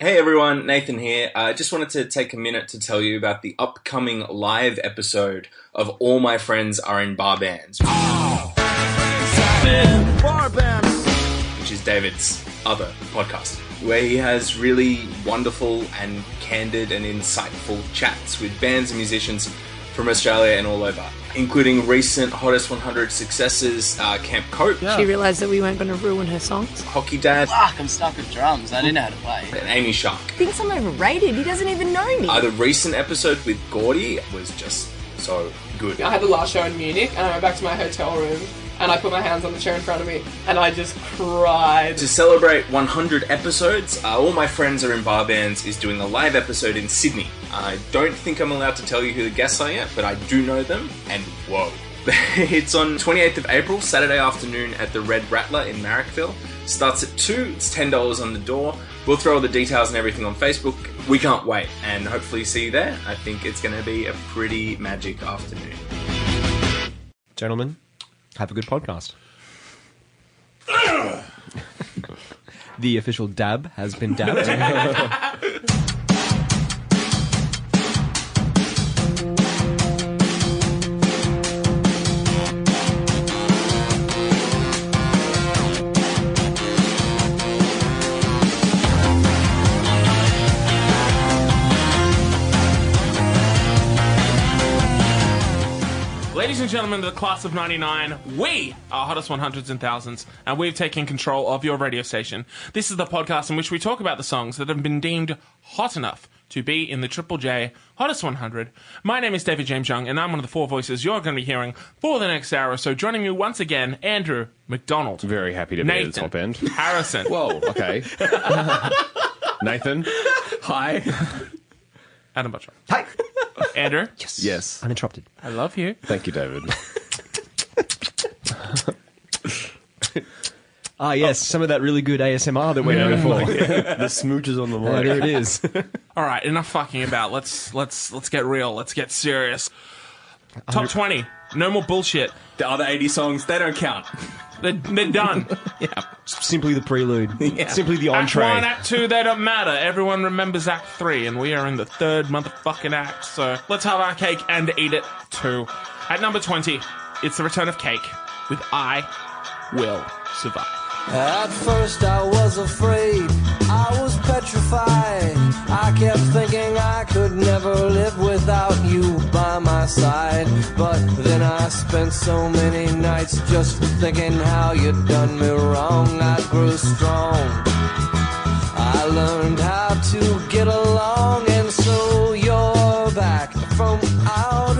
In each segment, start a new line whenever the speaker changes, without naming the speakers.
Hey everyone, Nathan here. I just wanted to take a minute to tell you about the upcoming live episode of All My Friends Are in Bar Bands, which is David's other podcast, where he has really wonderful and candid and insightful chats with bands and musicians from Australia and all over, including recent Hottest 100 successes, uh, Camp Cope,
She realised that we weren't going to ruin her songs.
Hockey Dad,
Fuck, I'm stuck with drums. I didn't know how to play.
and Amy Shark.
Thinks I'm overrated. He doesn't even know me.
Uh, the recent episode with Gordi was just so good.
I had the last show in Munich, and I went back to my hotel room, and I put my hands on the chair in front of me, and I just cried.
To celebrate 100 episodes, uh, All My Friends Are in Bar Bands is doing a live episode in Sydney. I don't think I'm allowed to tell you who the guests are yet, but I do know them, and whoa. it's on 28th of April, Saturday afternoon at the Red Rattler in Marrickville. Starts at 2, it's $10 on the door. We'll throw all the details and everything on Facebook. We can't wait, and hopefully see you there. I think it's going to be a pretty magic afternoon.
Gentlemen, have a good podcast. the official dab has been dabbed.
and gentlemen of the class of 99, we are Hottest 100s and Thousands, and we've taken control of your radio station. This is the podcast in which we talk about the songs that have been deemed hot enough to be in the Triple J Hottest 100. My name is David James Young, and I'm one of the four voices you're going to be hearing for the next hour or so. Joining me once again, Andrew McDonald.
Very happy to be at the top end.
Harrison.
Whoa, okay. Nathan?
Hi.
Adam Butcher.
Hi.
Andrew.
Yes. Yes.
Uninterrupted.
I love you.
Thank you, David.
Ah, yes, some of that really good ASMR that we're known for.
the smooches on the
Oh, there it is.
All right, enough fucking about. Let's let's let's get real. Let's get serious. Top 20. No more bullshit.
The other 80 songs, they don't count.
They're, they're done. Yeah.
Simply the prelude. Simply the entree.
Act one,
entree.
act two, they don't matter. Everyone remembers act three, and we are in the third motherfucking act. So let's have our cake and eat it too. At number 20, it's the return of cake with I Will Survive.
At first I was afraid, I was petrified. I kept thinking I could never live without you by my side. But then I spent so many nights just thinking how you'd done me wrong. I grew strong. I learned how to get along, and so you're back from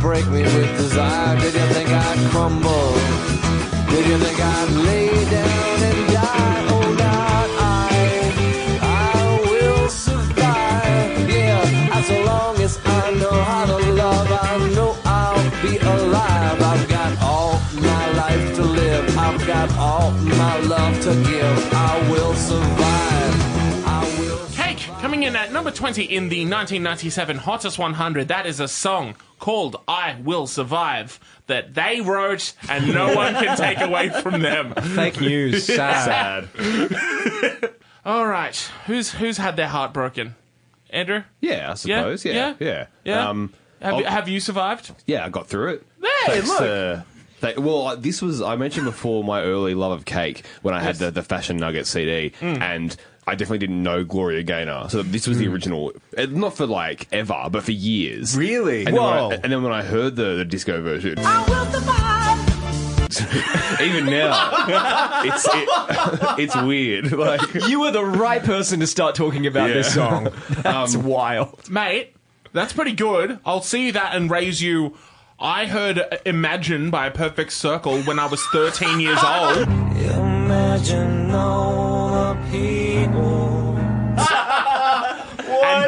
Break me with desire? Did you think I'd crumble? Did you think I'd lay down and die? I. Will survive. Yeah, as long as I know how to love, I know I'll be alive. I've got all my life to live. I've got all my love to give. I will survive.
Cake coming in at number 20 in the 1997 Hottest 100. That is a song called I Will Survive that they wrote and no one can take away from them.
Fake news. Sad.
Sad.
All right, who's who's had their heart broken? Andrew?
Yeah, I suppose.
Yeah?
Yeah.
Yeah?
Yeah.
Yeah?
Um,
Have, you, have you survived?
yeah, I got through it.
Hey,
Thanks
look.
to- th- well, uh, this was, I mentioned before my early love of cake when I had the, the Fashion Nugget CD,
Mm.
and I definitely didn't know Gloria Gaynor. So this was the
Mm.
original, uh, not for like ever, but for years.
Really?
And then, when I, and then when I heard the, the disco version,
I will survive.
even now, it's it, it's weird. Like
You were the right person to start talking about this song. That's wild.
Mate, that's pretty good. I'll see that and raise you. I heard Imagine by a Perfect Circle when I was 13 years old.
Imagine all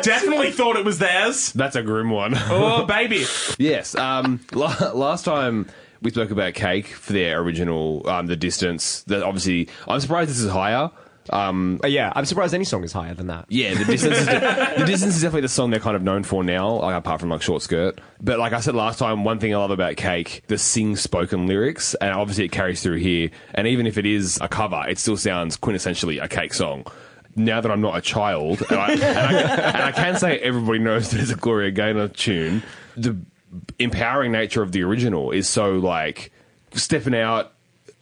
definitely thought it was theirs.
That's a grim one.
Oh, baby.
Yes. Um, la- last time we spoke about Cake for their original, um, The Distance. That obviously, I'm surprised this is higher. Um,
Uh, yeah, I'm surprised any song is higher than that.
yeah, the distance. Is the distance is definitely the song they're kind of known for now, like apart from like Short Skirt. But like I said last time, one thing I love about Cake, the sing-spoken lyrics, and obviously it carries through here. And even if it is a cover, it still sounds quintessentially a Cake song. Now that I'm not a child, and I, and I, and I can say everybody knows there's a Gloria Gaynor tune, the empowering nature of the original is so like stepping out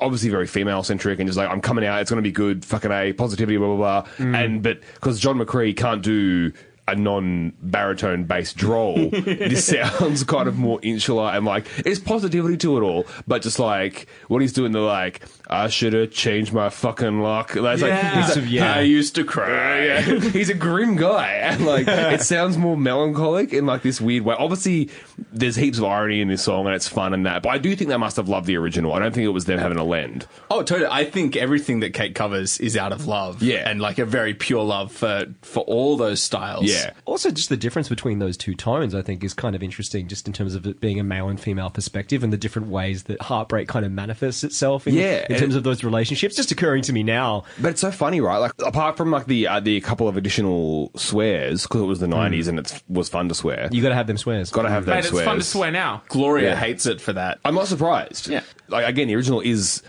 obviously very female centric and just like I'm coming out, it's going to be good, fucking a positivity, blah blah blah. Mm. And but because John McCrea can't do a non baritone based droll, this sounds kind of more insular and like there's positivity to it all, but just like what he's doing, the like I should have changed my fucking lock. That's like, he's like,
Yeah.
I used to cry.
yeah. He's a grim guy, and like it sounds more melancholic in like this weird way. Obviously, there's heaps of irony in this song, and it's fun and that. But I do think they must have loved the original. I don't think it was them having a lend.
Oh, totally. I think everything that Cake covers is out of love.
Yeah.
And like a very pure love for, for all those styles.
Yeah,
Also, just the difference between those two tones, I think, is kind of interesting, just in terms of it being a male and female perspective and the different ways that heartbreak kind of manifests itself in,
Yeah,
in
and-
terms of those relationships. Just occurring to me now.
but it's so funny, right? Like apart from like the uh, the couple of additional swears because it was the '90s and it was fun to swear.
You got to have them swears.
Got to have
Mate,
those
it's
swears.
fun to swear now.
Gloria
Yeah.
hates it for that.
I'm not surprised.
Yeah.
Like again, the original is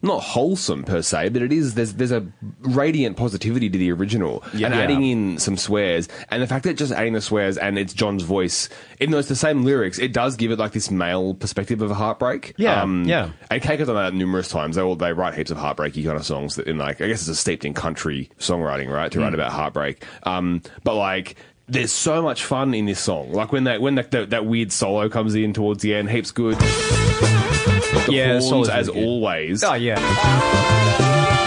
not wholesome per se, but it is there's there's a radiant positivity to the original. yeah, And
Yeah.
adding in some swears and the fact that just adding the swears and it's John's voice, even though it's the same lyrics, it does give it like this male perspective of a heartbreak. Um,
Yeah, yeah.
And Cake has done that numerous times. They all they write heaps of heartbreaky kind of songs that in like I guess it's a steeped in country songwriting, right? To write about heartbreak. Um, but like there's so much fun in this song. Like when that when that, that, that weird solo comes in towards the end, heaps good. The
Yeah,
horns, as always,
Oh, yeah.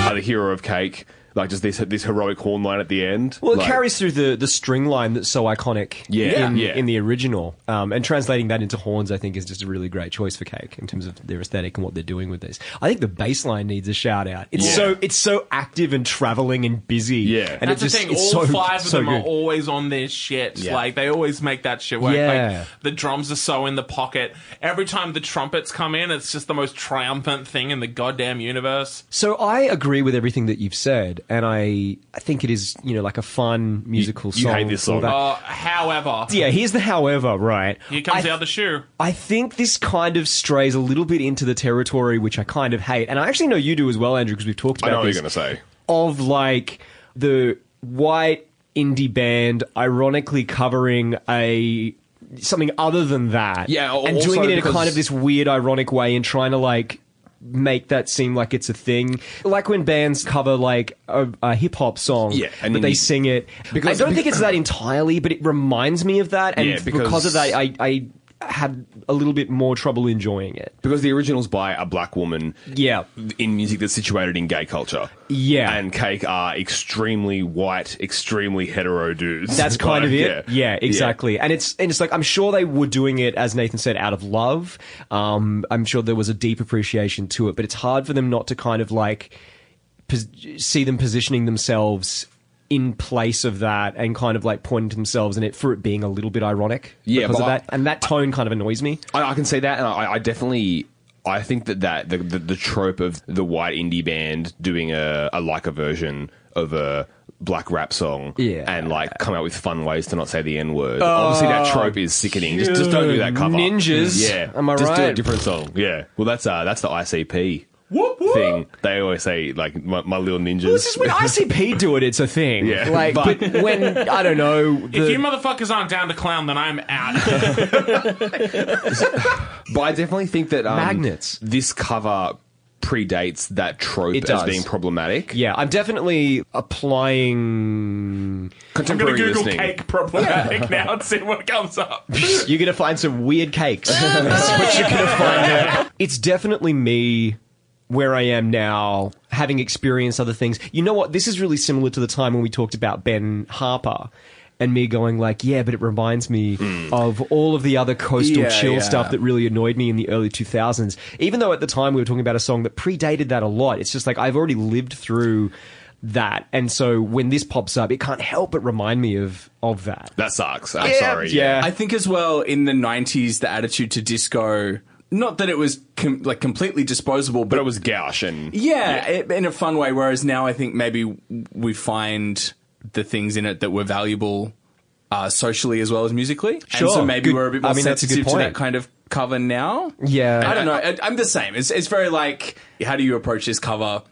are the hero of Cake. Like just this this heroic horn line at the end.
Well, it
Like-
carries through the, the string line that's so iconic
Yeah,
in,
yeah.
in the original. Um, and translating that into horns, I think, is just a really great choice for Cake in terms of their aesthetic and what they're doing with this. I think the bass line needs a shout out. It's
Yeah.
so it's so active and traveling and busy.
Yeah.
and
That's
it just,
the thing.
It's
All
so,
five of
so
them are always on their shit.
Yeah.
Like they always make that shit work.
Yeah.
Like the drums are so in the pocket. Every time the trumpets come in, it's just the most triumphant thing in the goddamn universe.
So I agree with everything that you've said, and I I think it is you know like a fun musical
you
song.
hate this
for
song.
that.
Uh, however,
Yeah, here's the however, right?
here comes
I,
the other shoe.
I think this kind of strays a little bit into the territory which I kind of hate, and I actually know you do as well, Andrew, because we've talked about.
I
about
know what you're gonna say.
Of like the white indie band, ironically covering a something other than that,
Yeah,
and doing it in a kind of this weird, ironic way, and trying to like make that seem like it's a thing. Like when bands cover like a, a hip-hop song
Yeah, and
but they
you-
sing it.
Because-
i don't think it's that entirely but it reminds me of that and
Yeah, because-
because of that i i had a little bit more trouble enjoying it
Because the original's by a black woman
yeah
in music that's situated in gay culture.
Yeah.
And Cake are extremely white, extremely hetero dudes.
That's kind of it. Yeah, exactly. And it's and it's like I'm sure they were doing it as Nathan said out of love. Um, I'm sure there was a deep appreciation to it, but it's hard for them not to kind of like pos- see them positioning themselves in place of that and kind of like pointing to themselves in it for it being a little bit ironic
Yeah,
because of
I-
that and that tone kind of annoys me.
I, I can say that, and I, I definitely. I think that, that the, the the trope of the white indie band doing a, a like a version of a black rap song,
Yeah.
and like come out with fun ways to not say the n word. Obviously, that trope is sickening. Just, just don't do that cover.
Ninjas.
yeah.
Am I
just do a different song. Yeah. Well, that's uh, that's the ICP thing. They always say like my, my little ninjas.
Well, it's just when ICP do it, it's a thing.
Yeah.
Like,
But-
but, when I don't know,
If you motherfuckers aren't down to clown, then I'm out.
But I definitely think that um,
Magnets.
This cover predates that trope
It
as
does.
being problematic.
yeah, I'm definitely applying.
I'm gonna Google
listening.
cake problematic now and see what comes up.
You're gonna find some weird cakes. That's what you're gonna find. There. It's definitely me where I am now, having experienced other things. You know what? This is really similar to the time when we talked about Ben Harper. And me going like, yeah, but it reminds me hmm. of all of the other coastal
Yeah,
chill
yeah.
stuff that really annoyed me in the early 2000s. Even though at the time we were talking about a song that predated that a lot, it's just like I've already lived through that. And so when this pops up, it can't help but remind me of of that.
That sucks. I'm
Yeah,
sorry.
yeah.
I think as well in the '90s, the attitude to disco, not that it was com- like completely disposable,
But
but
it was gouache and
yeah, it- in a fun way. Whereas now, I think maybe we find the things in it that were valuable uh, socially as well as musically. And
Sure.
so maybe
Good-
we're a bit more
I mean, that's a good
sensitive to that kind of cover now.
Yeah.
I don't know. I, I'm the same. It's it's very like, how do you approach this cover?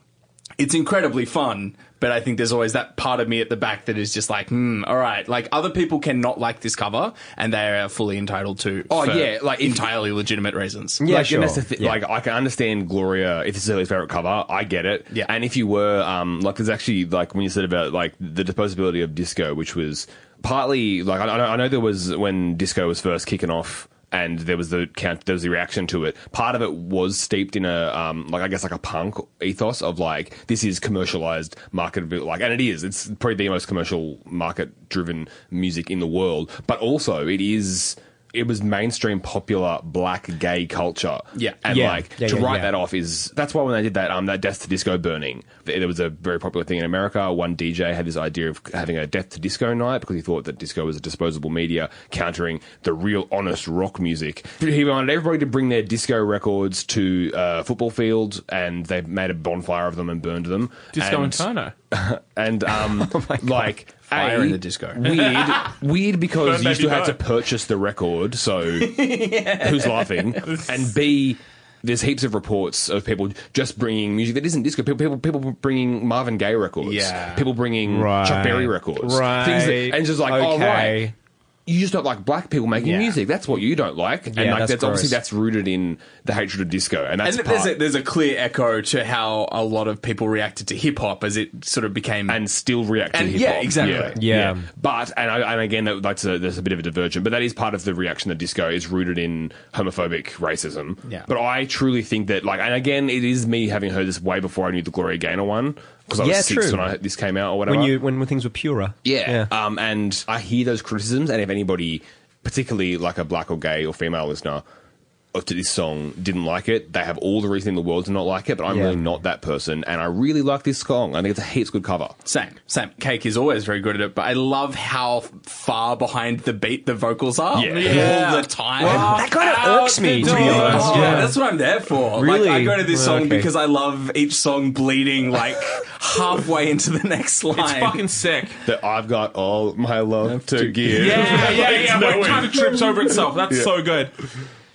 It's incredibly fun, but I think there's always that part of me at the back that is just like, hmm, all right. Like other people cannot like this cover, and they are fully entitled to.
Oh,
for
yeah, like, if-
entirely legitimate reasons.
Yeah,
like,
sure.
and that's the thi-
Yeah.
Like, I can understand Gloria if it's her favorite cover. I get it.
Yeah.
And if you were, um, like, there's actually like when you said about like the disposability of disco, which was partly like I, I I know there was when disco was first kicking off. And there was the count, there was the reaction to it. Part of it was steeped in a, um, like I guess like a punk ethos of like this is commercialized market, like, and it is. It's probably the most commercial market driven music in the world. But also, it is. It was mainstream popular black gay culture.
Yeah.
and
Yeah.
like
Yeah,
to
yeah,
write that off is that's why when they did that um that death to disco burning there was a very popular thing in America. One DJ had this idea of having a death to disco night because he thought that disco was a disposable media, countering the real honest rock music. He wanted everybody to bring their disco records to a football field, and they made a bonfire of them and burned them.
Disco
and,
Inferno.
and um, like
Fire
A,
in the disco.
Weird, weird because
Burn
you still had to
Burn.
purchase the record. So who's laughing? And B, there's heaps of reports of people just bringing music that isn't disco. People, people, people bringing Marvin Gaye records.
Yeah.
People bringing
Right.
Chuck Berry records.
Right.
Things that, and just like, oh
Okay.
Right. You just don't like black people making
Yeah.
music. That's what you don't like. And
Yeah,
like
that's
that's, obviously that's rooted in the hatred of disco. And that's
and
part.
there's a, there's a clear echo to how a lot of people reacted to hip hop as it sort of became.
and still react to
And-
hip
yeah, exactly.
Yeah. yeah.
But and, I, and again, that, that's a, there's a bit of a divergent, but that is part of the reaction that disco is rooted in homophobic racism.
Yeah.
But I truly think that like, and again, it is me having heard this way before I knew the Gloria Gaynor one because I was
Yeah,
six
true.
when I, this came out or whatever.
When you when, when things were purer.
Yeah. Um, and I hear those criticisms, and if anybody, particularly like a black or gay or female listener, to this song didn't like it, they have all the reason in the world to not like it, but I'm
Yeah.
really not that person, and I really like this song. I think it's a heaps good cover.
Same, same. Cake is always very good at it, but I love how far behind the beat the vocals are
Yeah.
Yeah.
all the time.
That kind of irks me, to be honest.
Oh,
Yeah.
that's what I'm there for.
Really?
Like, I go to this song
Okay.
because I love each song bleeding like halfway into the next line.
It's fucking sick.
That I've got all my love to give.
Yeah, yeah,
Like,
yeah.
no
it kind of trips over itself. That's
Yeah.
so good.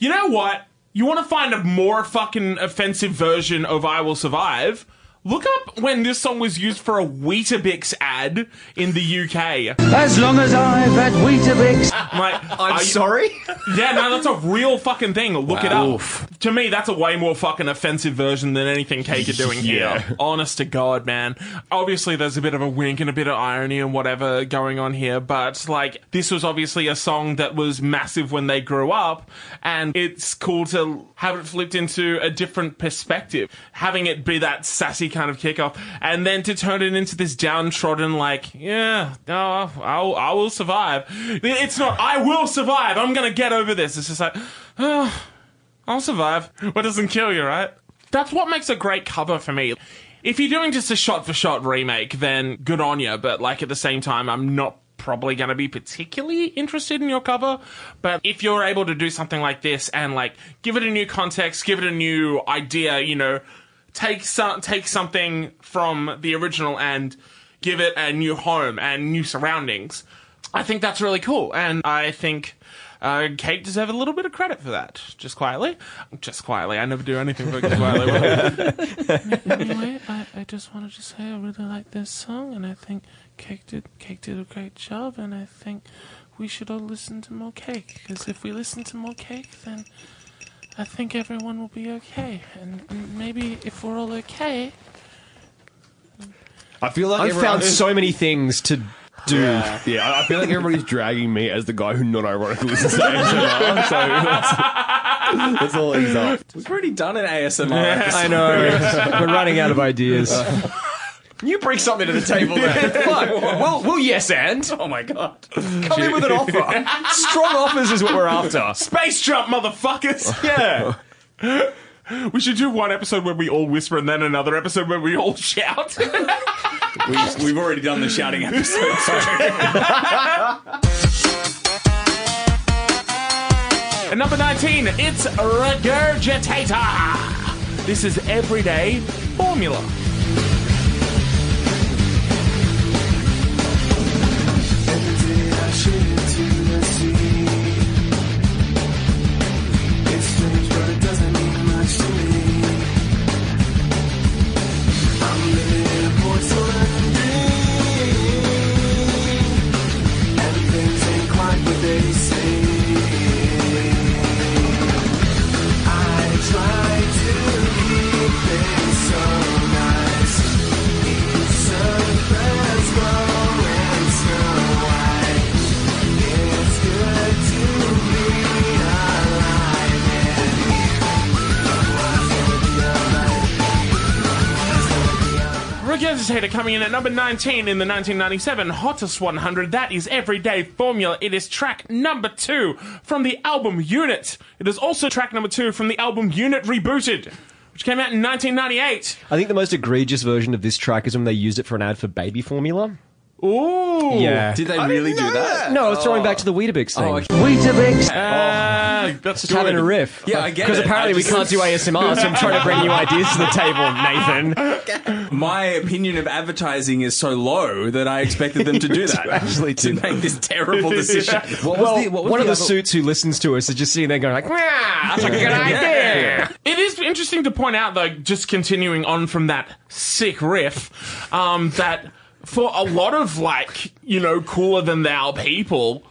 You know what? You want to find a more fucking offensive version of "I Will Survive"? Look up when this song was used for a Weetabix ad in the UK.
As long as I've had Weetabix.
I'm like,
I'm sorry.
Yeah, no, that's a real fucking thing. Look it up. To me, that's a way more fucking offensive version than anything Cake are doing
Yeah.
here. Honest to God, man. Obviously, there's a bit of a wink and a bit of irony and whatever going on here, but like, this was obviously a song that was massive when they grew up, and it's cool to have it flipped into a different perspective. Having it be that sassy kind of kickoff, and then to turn it into this downtrodden, like, yeah, oh, I'll, I will survive. It's not, I will survive. I'm gonna get over this. It's just like, oh, I'll survive. What doesn't kill you, right? That's what makes a great cover for me. If you're doing just a shot for shot remake, then good on you. But like at the same time, I'm not probably going to be particularly interested in your cover. But if you're able to do something like this and like give it a new context, give it a new idea, you know, take some take something from the original and give it a new home and new surroundings. I think that's really cool, and I think uh, Cake deserves a little bit of credit for that. Just quietly, just quietly. I never do anything for quietly. anyway, I, I just wanted to say I really like this song, and I think Cake did Cake did a great job, and I think we should all listen to more Cake because if we listen to more Cake, then I think everyone will be okay, and, and maybe if we're all okay.
I feel like
I've
everyone-
found so many things to do.
Yeah, I I feel like everybody's dragging me as the guy who not ironically listens to ASMR. So that's, that's all he's up.
We've already done an ASMR.
I know. We're running out of ideas. You bring something to the table then. Fuck. Well, well, yes, and
Oh my god.
come in with an offer. Strong offers is what we're after.
Space jump, motherfuckers!
Yeah.
We should do one episode where we all whisper and then another episode where we all shout.
we, we've already done the shouting episode.
At number 19, it's Regurgitator. This is Everyday Formula. Coming in at number 19 in the 1997 Hottest 100. That is Everyday Formula. It is track number two from the album Unit. It is also track number two from the album Unit Rebooted, which came out in 1998.
I think the most egregious version of this track is when they used it for an ad for baby formula.
Ooh.
Yeah.
Did they really do that?
No, it's throwing back to the Weetabix thing.
Oh, okay.
Uh, that's
Just having
good.
a riff.
Yeah, I get
Because apparently
I
we can't do ASMR, so I'm trying to bring new ideas to the table, Nathan.
My opinion of advertising is so low that I expected them to do that.
actually
to
do
make this terrible decision.
What was
Well,
the, what was
one of the
other-
suits who listens to us is just sitting there going like, "Nah, that's a good idea.
It is interesting to point out, though, just continuing on from that sick riff, um, that for a lot of, like, you know, cooler than thou people,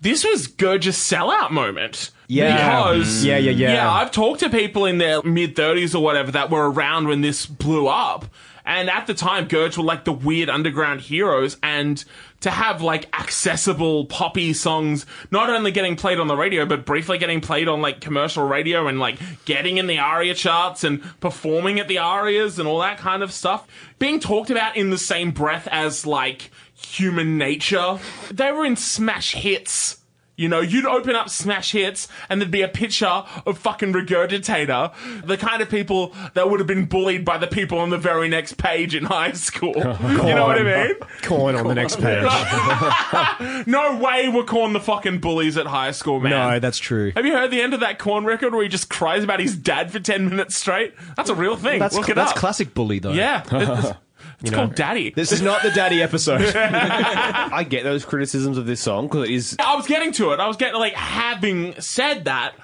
this was Gurge's sellout moment.
Yeah.
Because, mm.
Yeah, yeah, yeah.
Yeah, I've talked to people in their mid 30s or whatever that were around when this blew up. And at the time, Gurge were like the weird underground heroes. And to have like accessible poppy songs, not only getting played on the radio, but briefly getting played on like commercial radio and like getting in the ARIA charts and performing at the ARIAs and all that kind of stuff, being talked about in the same breath as like human nature. They were in smash hits. You know, you'd open up Smash Hits and there'd be a picture of fucking Regurgitator, the kind of people that would have been bullied by the people on the very next page in high school. you know what I mean?
Korn on the next page.
No way we're calling the fucking bullies at high school, man.
No, that's true.
Have you heard the end of that Korn record where he just cries about his dad for 10 minutes straight? That's a real thing.
That's,
Look
cl-
it
that's
up.
classic bully, though.
Yeah. It's, it's
know.
called Daddy.
This is not the daddy episode.
I get those criticisms of this song because it is.
I was getting to it. I was getting like having said that.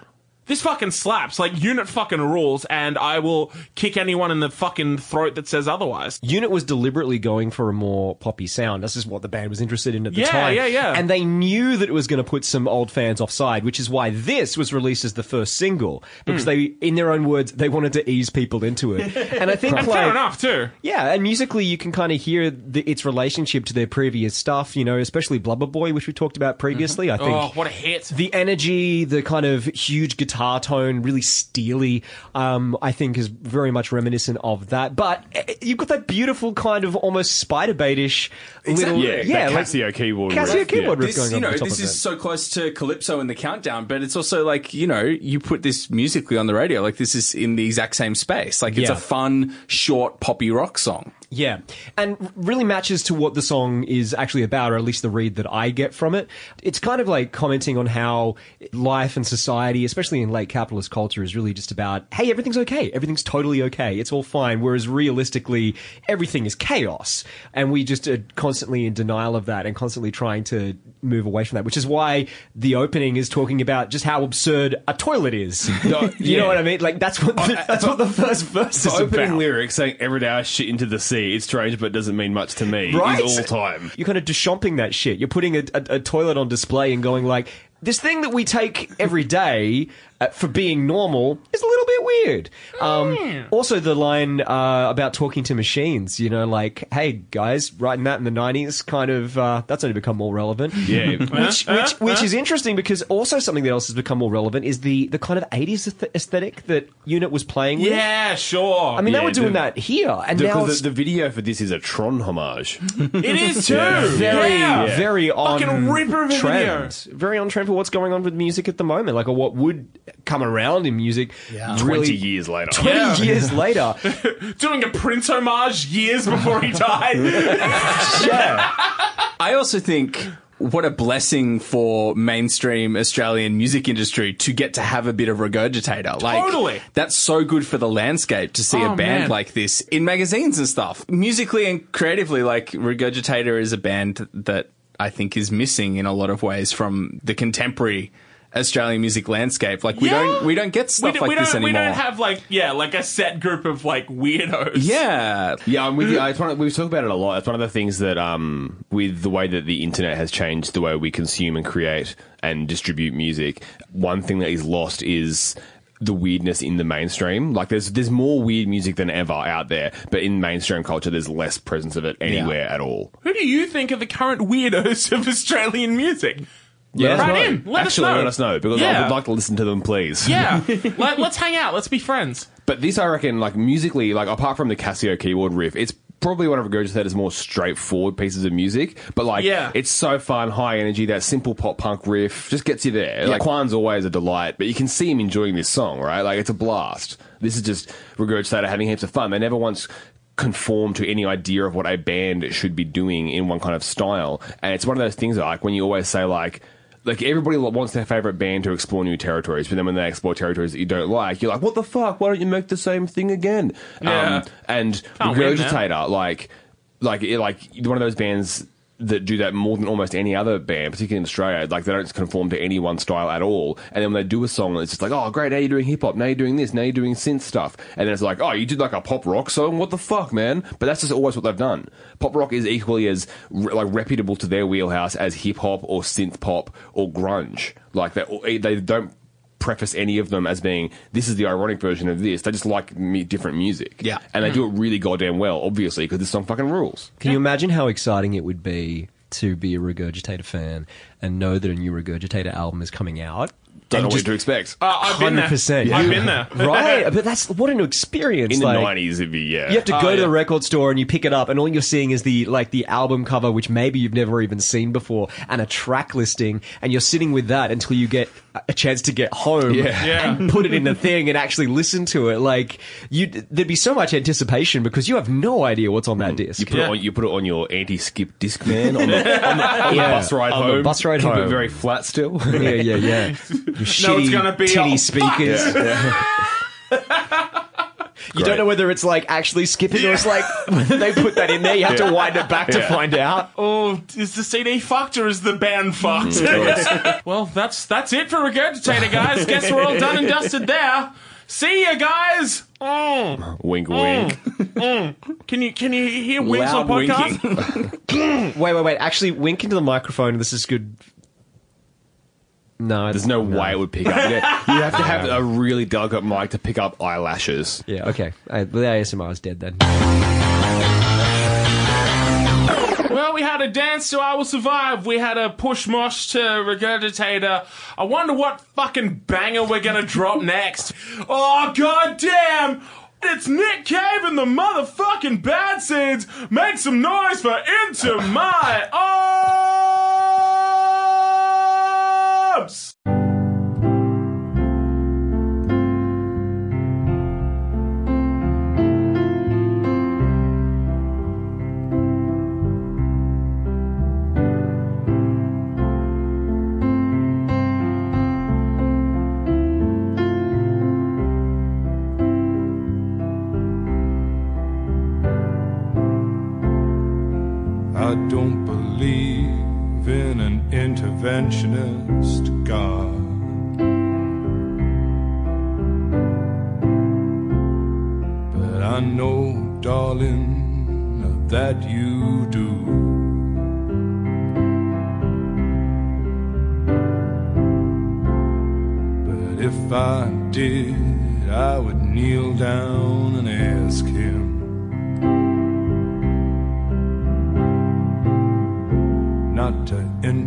This fucking slaps. Like unit fucking rules, and I will kick anyone in the fucking throat that says otherwise.
Unit was deliberately going for a more poppy sound. This is what the band was interested in at the
Yeah,
time.
yeah, yeah.
And they knew that it was going to put some old fans offside, which is why this was released as the first single because
Hmm.
they, in their own words, they wanted to ease people into it. And I think
And
like,
fair enough too.
Yeah, and musically, you can kind of hear the, its relationship to their previous stuff. You know, especially Blubber Boy, which we talked about previously. I think
Oh, what a hit!
the energy, the kind of huge guitar tone, really steely, um, I think is very much reminiscent of that. But eh, you've got that beautiful kind of almost Spiderbaitish little,
Yeah,
yeah,
that
like
Casio keyboard.
Casio
riff,
keyboard
yeah.
riff
This,
going
you know,
the top
this
of
is
it.
so close to Calypso in the countdown, but it's also like, you know, you put this musically on the radio, like this is in the exact same space. Like it's
Yeah.
a fun, short, poppy rock song.
Yeah, and really matches to what the song is actually about, or at least the read that I get from it. It's kind of like commenting on how life and society, especially in late capitalist culture, is really just about, hey, everything's okay. Everything's totally okay. It's all fine. Whereas realistically, everything is chaos. And we just are constantly in denial of that and constantly trying to move away from that, which is why the opening is talking about just how absurd a toilet is. you know what I mean? Like, that's what the, that's what the first verse
The
is
opening
about.
lyrics saying "Every day I shit into the sea." It's strange, but it doesn't mean much to me.
Right?
Is all time.
You're kind of deshomping that shit. You're putting a, a, a toilet on display and going like, this thing that we take every day uh, for being normal is a little bit weird. Um, also, the line uh, about talking to machines, you know, like, hey guys, writing that in the 90s, kind of, uh, that's only become more relevant.
Yeah.
Which, which, which is interesting because also something that else has become more relevant is the, the kind of 80s aesthetic that Unit was playing with.
Yeah, sure.
I mean, they
Yeah,
were doing
the-
that here, and now
Because the, the video for this is a Tron homage.
it is too.
very,
Yeah.
very on
Fucking ripper of a
trend. Very on trend for what's going on with music at the moment. Like, or what would come around in music.
Twenty
Really,
years later.
20
Yeah.
years later.
Doing a Prince homage years before he died.
yeah.
I also think what a blessing for mainstream Australian music industry to get to have a bit of regurgitator. Like
Totally.
that's so good for the landscape to see
Oh,
a band
man.
like this in magazines and stuff. Musically and creatively, like Regurgitator is a band that I think is missing in a lot of ways from the contemporary Australian music landscape. Like we
Yeah.
don't we don't get stuff
we,
like
we
this
don't,
anymore.
We don't have like yeah, like a set group of like weirdos.
yeah.
Yeah, I'm with you. It's one of, we've talked about it a lot. It's one of the things that, um, with the way that the internet has changed the way we consume and create and distribute music, one thing that is lost is the weirdness in the mainstream. Like, there's there's more weird music than ever out there, but in mainstream culture, there's less presence of it anywhere at all.
Who do you think are the current weirdos of Australian music?
Yeah,
Write in. Let us
Actually,
know.
let us know because I would like to listen to them, please.
Yeah, Let, let's hang out. Let's be friends.
But this, I reckon, like musically, like apart from the Casio keyboard riff, it's probably one of Regurgitator's more straightforward pieces of music. But like,
Yeah.
it's so fun, high energy. That simple pop punk riff just gets you there. Like Quan's always a delight, but you can see him enjoying this song, right? Like it's a blast. This is just Regurgitator having heaps of fun. They never once conform to any idea of what a band should be doing in one kind of style. And it's one of those things that, like when you always say like. Like everybody wants their favorite band to explore new territories, but then when they explore territories that you don't like, you're like, "What the fuck? Why don't you make the same thing again?"
Yeah.
Um, and
Can't.
Regurgitator, like, like, it, like one of those bands that do that more than almost any other band, particularly in Australia. Like, they don't conform to any one style at all. And then when they do a song, it's just like, "Oh, great! Now you're doing hip hop. Now you're doing this. Now you're doing synth stuff." And then it's like, "Oh, you did like a pop rock song? What the fuck, man?" But that's just always what they've done. Pop rock is equally as like reputable to their wheelhouse as hip hop or synth pop or grunge. Like they they don't preface any of them as being this is the ironic version of this. They just like me- different music.
Yeah.
and they do it really goddamn well, obviously, because this song fucking rules.
Can you imagine how exciting it would be to be a Regurgitator fan and know that a new Regurgitator album is coming out?
Don't know what
just
to expect.
Uh, I've been there.
100%.
I've been there.
right? But that's what an experience.
In the
like-
nineties, it'd be yeah.
You have to
Oh,
go to
yeah.
the record store and you pick it up, and all you're seeing is the like the album cover, which maybe you've never even seen before, and a track listing, and you're sitting with that until you get a chance to get home
Yeah.
Yeah.
and put it in the thing and actually listen to it. Like you, there'd be so much anticipation because you have no idea what's on that mm. disc.
You put
Yeah.
it on. You put it on your anti-skip disc man on the, on the, on the bus ride
on the
home.
bus ride
Keep
home.
it very flat still.
yeah, yeah, yeah. Your shitty,
gonna be
tinny
all
speakers. You don't know whether it's like actually skipping or it's like whether they put that in there. You have to wind it back to find out.
Oh, is the CD fucked or is the band fucked? Mm, well, that's that's it for Regurgitator, guys. Guess we're all done and dusted there. See you guys. Mm.
wink, mm. wink. Mm.
Can you can you hear winks
Loud
on podcast?
Wait, wait, wait. Actually, wink into the microphone. This is good. No,
There's no, way it would pick up. You have to have a really delicate mic to pick up eyelashes.
Yeah, okay. Uh, the ASMR is dead then.
Well, we had a dance to I Will Survive. We had a push mosh to Regurgitator. I wonder what fucking banger we're gonna drop next. Oh, goddamn! It's Nick Cave and the motherfucking Bad Seeds. Make some noise for Into My Arms!
I don't believe in an interventionist God. But I know, darling, that you do. But if I did, I would kneel down and ask him.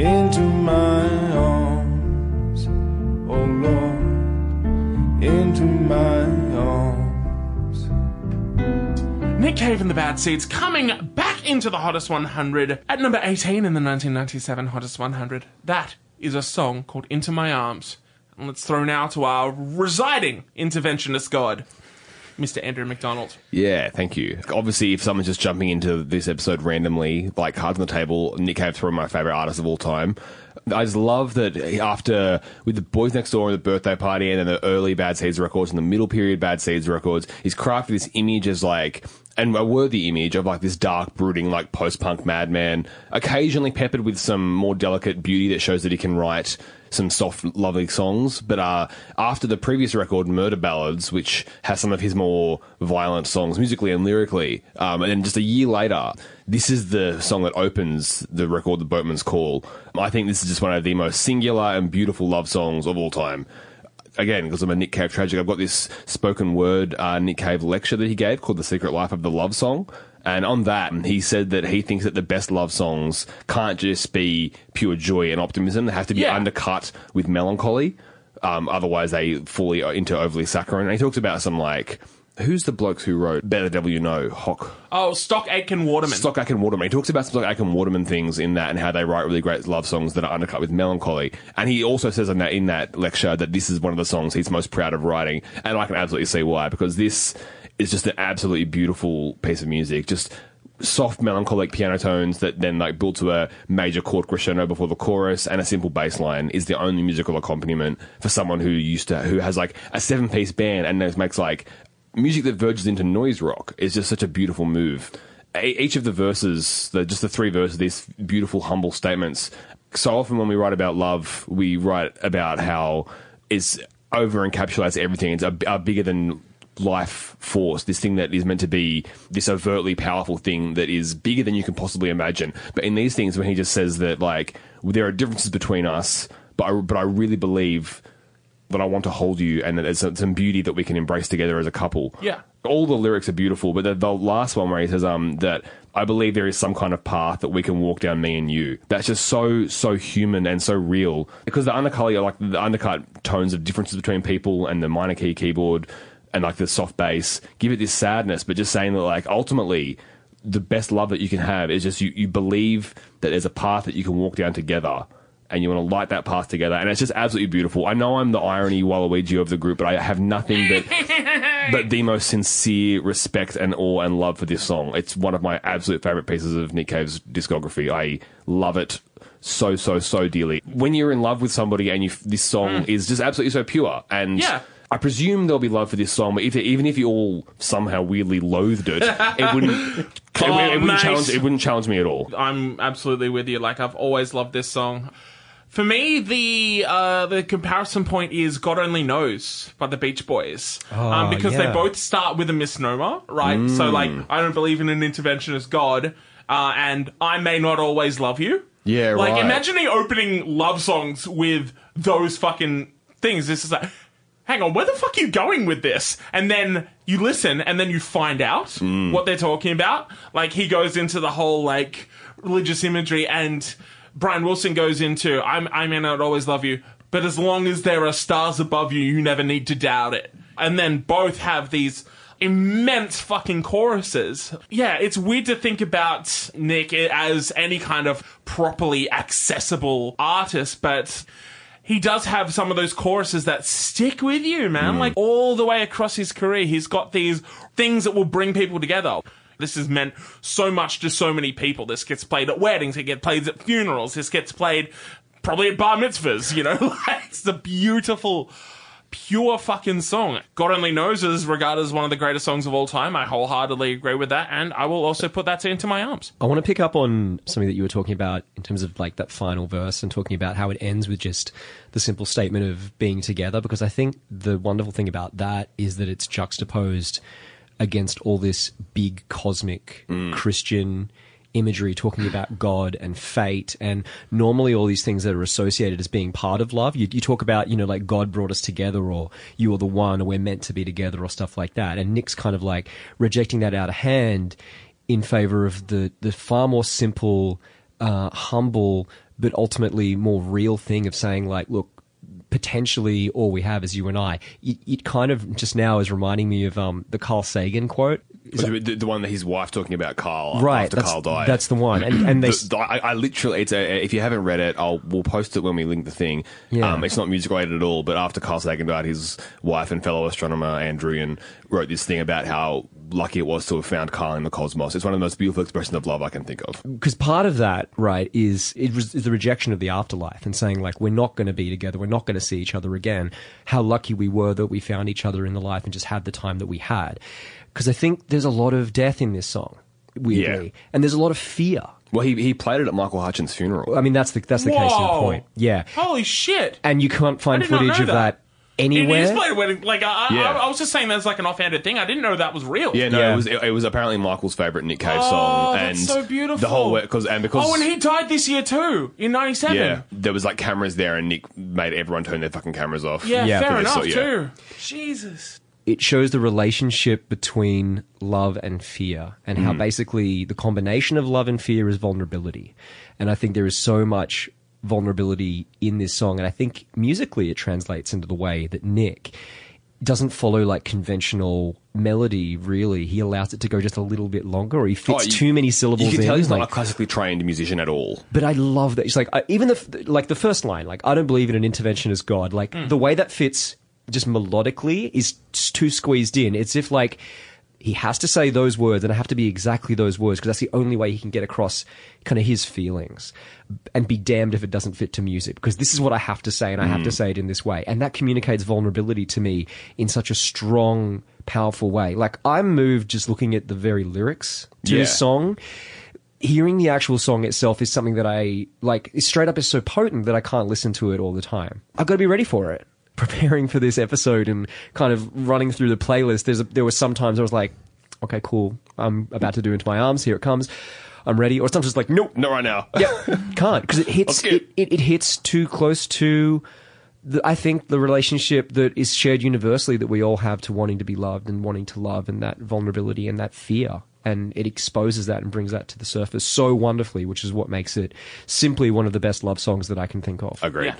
into my arms, oh Lord, into my arms.
Nick Cave and the Bad Seeds coming back into the Hottest 100 at number 18 in the 1997 Hottest 100. That is a song called Into My Arms. And let's throw now to our residing interventionist god, Mr. Andrew McDonald.
Yeah, thank you. Obviously, if someone's just jumping into this episode randomly, like cards on the table, Nick Cave's one of my favorite artists of all time. I just love that after with the Boys Next Door and the Birthday Party and then the early Bad Seeds records and the middle period Bad Seeds records, he's crafted this image as like and a worthy image of like this dark, brooding, like post-punk madman, occasionally peppered with some more delicate beauty that shows that he can write some soft, lovely songs. But uh, after the previous record, Murder Ballads, which has some of his more violent songs musically and lyrically, um, and then just a year later, this is the song that opens the record, The Boatman's Call. I think this is just one of the most singular and beautiful love songs of all time again, because I'm a Nick Cave tragic, I've got this spoken word uh, Nick Cave lecture that he gave called The Secret Life of the Love Song. And on that, he said that he thinks that the best love songs can't just be pure joy and optimism. They have to be
Yeah.
undercut with melancholy. Um, otherwise, they fall into overly saccharine. And he talks about some like, who's the blokes who wrote Better the Devil You Know? Hock.
Oh, Stock Aitken Waterman.
Stock Aitken Waterman. He talks about some Stock Aitken Waterman things in that and how they write really great love songs that are undercut with melancholy. And he also says in that, in that lecture that this is one of the songs he's most proud of writing. And I can absolutely see why, because this is just an absolutely beautiful piece of music. Just soft melancholic piano tones that then like build to a major chord crescendo before the chorus and a simple bass line is the only musical accompaniment for someone who used to who has like a seven piece band and makes like music that verges into noise rock is just such a beautiful move. E- Each of the verses, the, just the three verses, these beautiful, humble statements. So often when we write about love, we write about how it's over encapsulates everything. It's a, a bigger than life force, this thing that is meant to be this overtly powerful thing that is bigger than you can possibly imagine. But in these things, when he just says that like there are differences between us, but I, but I really believe that I want to hold you and that there's some some beauty that we can embrace together as a couple.
Yeah.
All the lyrics are beautiful, but the, the last one where he says um that I believe there is some kind of path that we can walk down, me and you. That's just so so human and so real because the undercut, like the undercut tones of differences between people and the minor key keyboard and like the soft bass give it this sadness, but just saying that like ultimately the best love that you can have is just you, you believe that there's a path that you can walk down together and you want to light that path together. And it's just absolutely beautiful. I know I'm the irony Waluigi of the group, but I have nothing but but the most sincere respect and awe and love for this song. It's one of my absolute favorite pieces of Nick Cave's discography. I love it so so so dearly. When you're in love with somebody and you this song mm. is just absolutely so pure and
Yeah.
I presume there'll be love for this song, but if, even if you all somehow weirdly loathed it, it wouldn't. it,
Oh,
wouldn't- it wouldn't challenge. It wouldn't challenge me at all.
I'm absolutely with you. Like I've always loved this song. For me, the uh, the comparison point is "God Only Knows" by the Beach Boys, um, because they both start with a misnomer, right? So, like, I don't believe in an interventionist God, uh, and I may not always love you.
Yeah,
like
right.
imagining opening love songs with those fucking things. This is like, hang on, where the fuck are you going with this? And then you listen, and then you find out what they're talking about. Like he goes into the whole like religious imagery, and Brian Wilson goes into I'm, I may not always love you, but as long as there are stars above you, you never need to doubt it. And then both have these immense fucking choruses. Yeah, it's weird to think about Nick as any kind of properly accessible artist, but he does have some of those choruses that stick with you, man. Mm. Like all the way across his career, he's got these things that will bring people together. This has meant so much to so many people. This gets played at weddings, it gets played at funerals, this gets played probably at bar mitzvahs, you know? it's a beautiful, pure fucking song. God Only Knows is regarded as one of the greatest songs of all time. I wholeheartedly agree with that, and I will also put that into my arms.
I want to pick up on something that you were talking about in terms of like that final verse and talking about how it ends with just the simple statement of being together because I think the wonderful thing about that is that it's juxtaposed against all this big cosmic Christian imagery talking about God and fate and normally all these things that are associated as being part of love. You, you talk about, you know, like God brought us together or you are the one or we're meant to be together or stuff like that. And Nick's kind of like rejecting that out of hand in favor of the, the far more simple, uh, humble, but ultimately more real thing of saying like, look, potentially all we have is you and I. It, it kind of just now is reminding me of um, the Carl Sagan quote. Is
the, one that his wife talking about Carl
Right,
after Carl died.
that's the one. And- and they-
The- I, I literally, it's a, if you haven't read it, I'll we'll post it when we link the thing.
Yeah.
Um, it's not music related at all, but after Carl Sagan died, his wife and fellow astronomer Ann Druyan wrote this thing about how lucky it was to have found Carl in the cosmos. It's one of the most beautiful expressions of love I can think of.
because part of that, right, is it was is the rejection of the afterlife and saying like we're not going to be together, we're not going to see each other again. How lucky we were that we found each other in the life and just had the time that we had. Because I think there's a lot of death in this song, weirdly,
Yeah.
and there's a lot of fear.
Well, he he played it at Michael Hutchence' funeral.
I mean, that's the that's the case in point. Yeah,
Holy shit!
and you can't find
I did not
footage of
that.
that, anywhere.
It is played when, like, I, I-
Yeah.
I, was just saying that's like an offhanded thing. I didn't know that was real.
Yeah, no,
Yeah.
it was it, it was apparently Michael's favorite Nick Cave
Oh,
song,
that's
and
so beautiful.
the whole because and because
Oh, and he died this year too, in '97.
yeah, there was like cameras there, and Nick made everyone turn their fucking cameras off.
Yeah,
Yeah.
fair
For this,
enough
so, yeah.
too. Jesus.
it shows the relationship between love and fear and how mm. basically the combination of love and fear is vulnerability. And I think there is so much vulnerability in this song. And I think musically it translates into the way that Nick doesn't follow like conventional melody really. He allows it to go just a little bit longer or he fits
Oh, you-
too many syllables
You can
in.
tell he's not
like-
a classically trained musician at all.
but I love that. It's like I, even the like the first line, like I don't believe in an interventionist God. Like mm. the way that fits just melodically is too squeezed in. It's if like he has to say those words and I have to be exactly those words because that's the only way he can get across kind of his feelings and be damned if it doesn't fit to music because this is what I have to say and I have to mm. say it in this way and that communicates vulnerability to me in such a strong powerful way like I'm moved just looking at the very lyrics to
Yeah.
this song hearing the actual song itself is something that I like. Straight up is so potent that I can't listen to it all the time. I've got to be ready for it. Preparing for this episode and kind of running through the playlist, there's a, there were some times I was like, okay, cool. I'm about to do into my arms. Here it comes. I'm ready. Or sometimes it's like, nope,
Not right now.
yeah, can't because it hits it, it, it hits too close to. The, I think the relationship that is shared universally that we all have to wanting to be loved and wanting to love and that vulnerability and that fear and it exposes that and brings that to the surface so wonderfully, which is what makes it simply one of the best love songs that I can think of.
Agreed.
Yeah.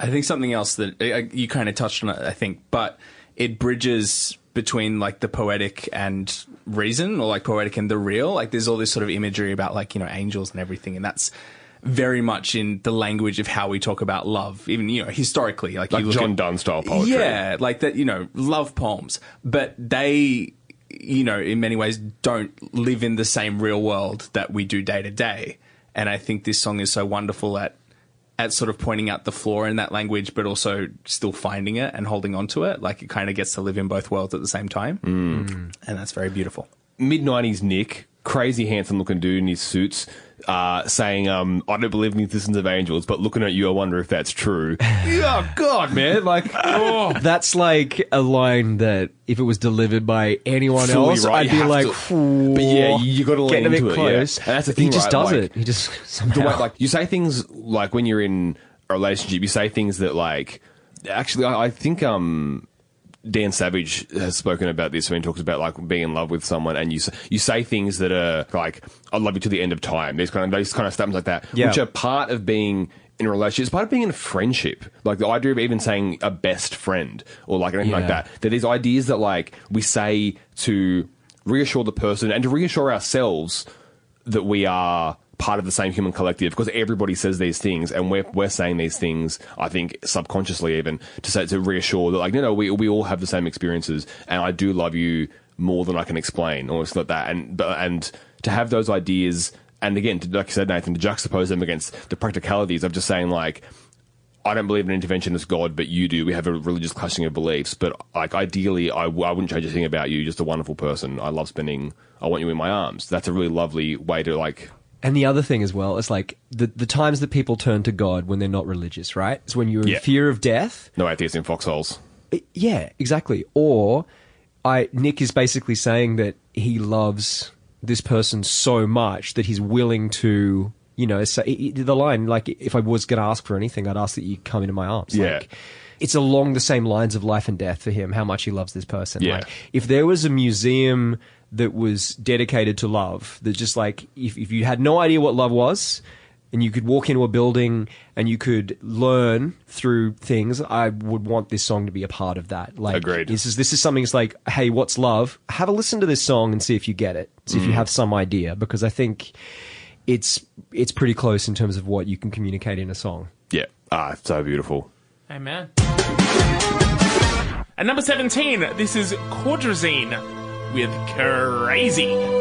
I think something else that uh, you kind of touched on it, I think, but it bridges between like the poetic and reason, or like poetic and the real. Like there's all this sort of imagery about like, you know, angels and everything, and that's very much in the language of how we talk about love, even, you know, historically. Like,
Like
you look
John
at,
Donne style poetry.
Yeah, like that, you know, love poems. But they, you know, in many ways don't live in the same real world that we do day to day. And I think this song is so wonderful at at sort of pointing out the flaw in that language, but also still finding it and holding on to it. Like it kind of gets to live in both worlds at the same time. Mm. And that's very beautiful.
Mid nineties Nick, crazy handsome looking dude in his suits, uh, saying, um, I don't believe in the existence of angels, but looking at you I wonder if that's true. oh god, man. Like oh.
That's like a line that if it was delivered by anyone
Fully
else,
right,
I'd be like,
to- But yeah, you lean
getting a bit
into it, yeah.
close.
And that's the thing,
he just
right,
does
like-
it. He just somehow
way, like you say things like when you're in a relationship, you say things that like actually I, I think um Dan Savage has spoken about this when he talks about like being in love with someone, and you you say things that are like "I love you to the end of time." These kind of those kind of statements like that,
Yeah.
which are part of being in a relationship. It's part of being in a friendship. Like the idea of even saying a best friend or like anything like
Yeah.
that. That there's ideas that like we say to reassure the person and to reassure ourselves that we are part of the same human collective because everybody says these things and we're, we're saying these things i think subconsciously even to say to reassure that like no no we, we all have the same experiences and i do love you more than i can explain or something like that and and to have those ideas and again to, like you said nathan to juxtapose them against the practicalities of just saying like I don't believe in interventionist God, but you do. We have a religious clashing of beliefs, but like ideally, I wouldn't change a thing about you. You're just a wonderful person. I love spending. I want you in my arms. That's a really lovely way to like.
And the other thing as well is like the the times that people turn to God when they're not religious, right? Is when you're in
Yeah.
fear of death.
No atheists in foxholes.
I- Yeah, exactly. Or I Nick is basically saying that he loves this person so much that he's willing to, you know, say the line like, if I was going to ask for anything, I'd ask that you come into my arms.
Yeah.
Like, it's along the same lines of life and death for him, how much he loves this person.
Yeah.
Like, if there was a museum that was dedicated to love, that just like, if, if you had no idea what love was, and you could walk into a building and you could learn through things, I would want this song to be a part of that. Like,
Agreed.
This is this is something. It's like, hey, what's love? Have a listen to this song and see if you get it. See if you have some idea, because I think it's it's pretty close in terms of what you can communicate in a song.
Yeah. Ah, so beautiful.
Amen. At number 17, this is Cordrazine with Crazy.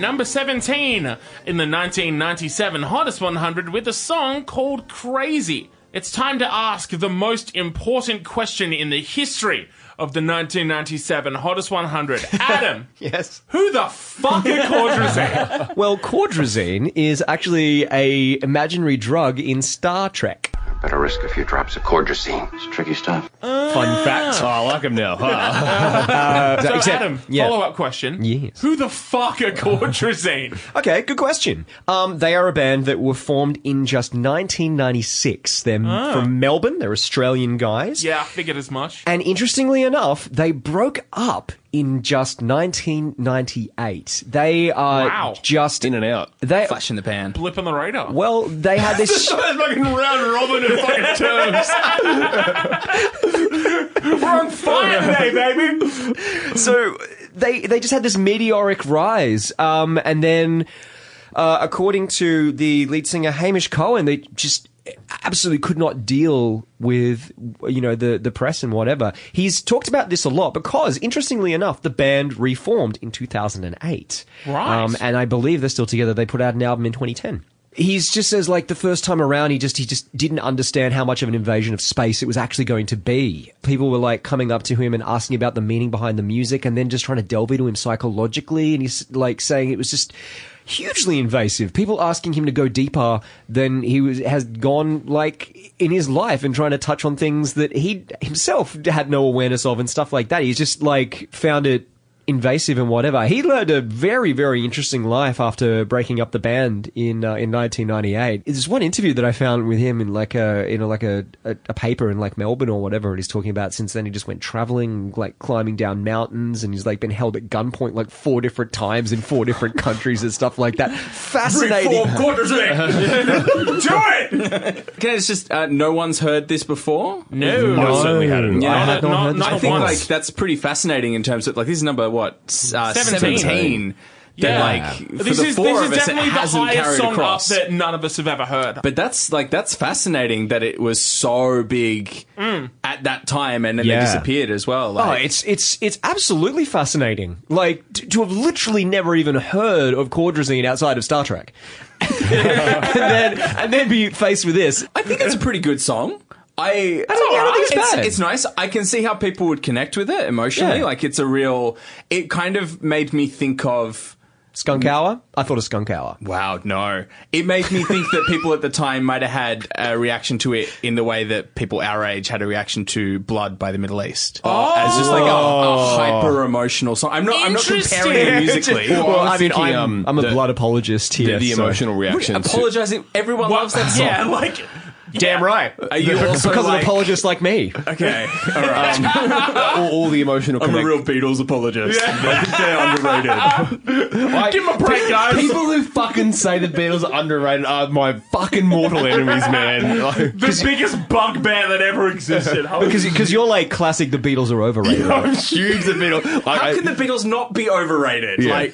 Number 17 in the 1997 Hottest 100 with a song called Crazy. It's time to ask the most important question in the history of the 1997 Hottest 100. Adam,
Yes.
who the fuck is Cordrazine?
Well, cordrazine is actually a imaginary drug in Star Trek.
Better risk a few drops of cordrazine. It's tricky stuff.
Fun fact.
Oh, I like him now.
so
Except-
Adam,
yeah.
follow-up question.
Yes.
Who the fuck are Cordrazine?
Okay, good question. Um, they are a band that were formed in just 1996. They're from Melbourne. They're Australian guys.
yeah, I figured as much.
And interestingly enough, they broke up in just 1998. They are
Wow.
just
In and out.
They
Flash in the pan.
Blip on the radar.
well, they had this.
fucking round robin of fucking terms. We're on fire today, baby.
so they they just had this meteoric rise, um, and then uh, according to the lead singer Hamish Cowan, they just absolutely could not deal with you know the the press and whatever. He's talked about this a lot because interestingly enough, the band reformed in 2008,
Right.
Um, and I believe they're still together. They put out an album in 2010. He's just says like the first time around, he just he just didn't understand how much of an invasion of space it was actually going to be. People were like coming up to him and asking about the meaning behind the music, and then just trying to delve into him psychologically, and he's like saying it was just hugely invasive. People asking him to go deeper than he was, has gone like in his life, and trying to touch on things that he himself had no awareness of and stuff like that. He's just like found it invasive and whatever. He led a very, very interesting life after breaking up the band in uh, in 1998. There's one interview that I found with him in like a in a, like a, a, a paper in like Melbourne or whatever, and he's talking about since then he just went traveling, like climbing down mountains, and he's like been held at gunpoint like four different times in four different countries and stuff like that. Fascinating.
Do it!
Okay, it's just uh, no one's heard this before.
No.
I certainly hadn't.
Yeah.
I had not
Not- not
I think
before.
like that's pretty fascinating in terms of like this is number what S- uh,
17.
seventeen. That
Yeah.
like for
This
the
is,
four
this
of
is
us,
definitely the
hasn't
highest song
across.
up that none of us have ever heard.
But that's like that's fascinating that it was so big at that time and then
Yeah.
they disappeared as well.
Oh, it's it's it's absolutely fascinating. Like t- to have literally never even heard of Cordrazine outside of Star Trek, and then and then be faced with this.
I think it's a pretty good song. I,
I don't- think it's
it's,
bad.
it's nice. I can see how people would connect with it emotionally.
Yeah.
Like it's a real. It kind of made me think of
Skunk Hour? I thought of Skunk Hour.
Wow, no. It made me think that people at the time might have had a reaction to it in the way that people our age had a reaction to Blood by the Middle East. Oh. As just like a, a hyper emotional song. I'm not I'm not comparing it musically.
Well,
Well,
I
mean, I'm,
um,
I'm a
the-
blood apologist here.
the, the
so-
emotional reaction.
Apologizing. Everyone loves that song.
Yeah, like.
Damn right.
Are you also
because
like,
of apologists like me.
Okay, all right.
Um, all, all the emotional.
I'm a
connect-
real Beatles apologist. I think they're underrated.
I-
Give 'em a break, guys.
People who fucking say the Beatles are underrated are my fucking mortal enemies, man. Like,
The biggest bugbear that ever existed. Holy
Because because you're like classic. The Beatles are overrated.
I'm huge the Beatles. Like,
How
I-
can the Beatles not be overrated?
Yeah.
Like,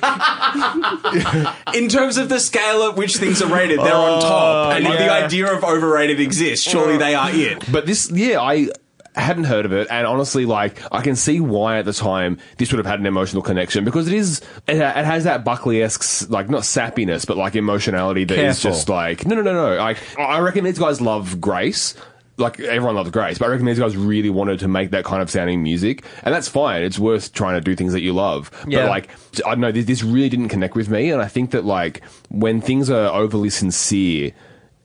in terms of the scale at which things are rated, they're on uh, top. And if the idea of overrated exists, surely mm. they are it.
But this, yeah, I hadn't heard of it, and honestly, like, I can see why at the time this would have had an emotional connection because it is, it, ha- it has that Buckley esque, like, not sappiness, but like emotionality that is
Careful.
just like, no, no, no, no. Like, I reckon these guys love Grace. Like everyone loves Grace, but I reckon these guys really wanted to make that kind of sounding music, and that's fine. It's worth trying to do things that you love.
Yeah.
But like, I don't know, this, this really didn't connect with me, and I think that like when things are overly sincere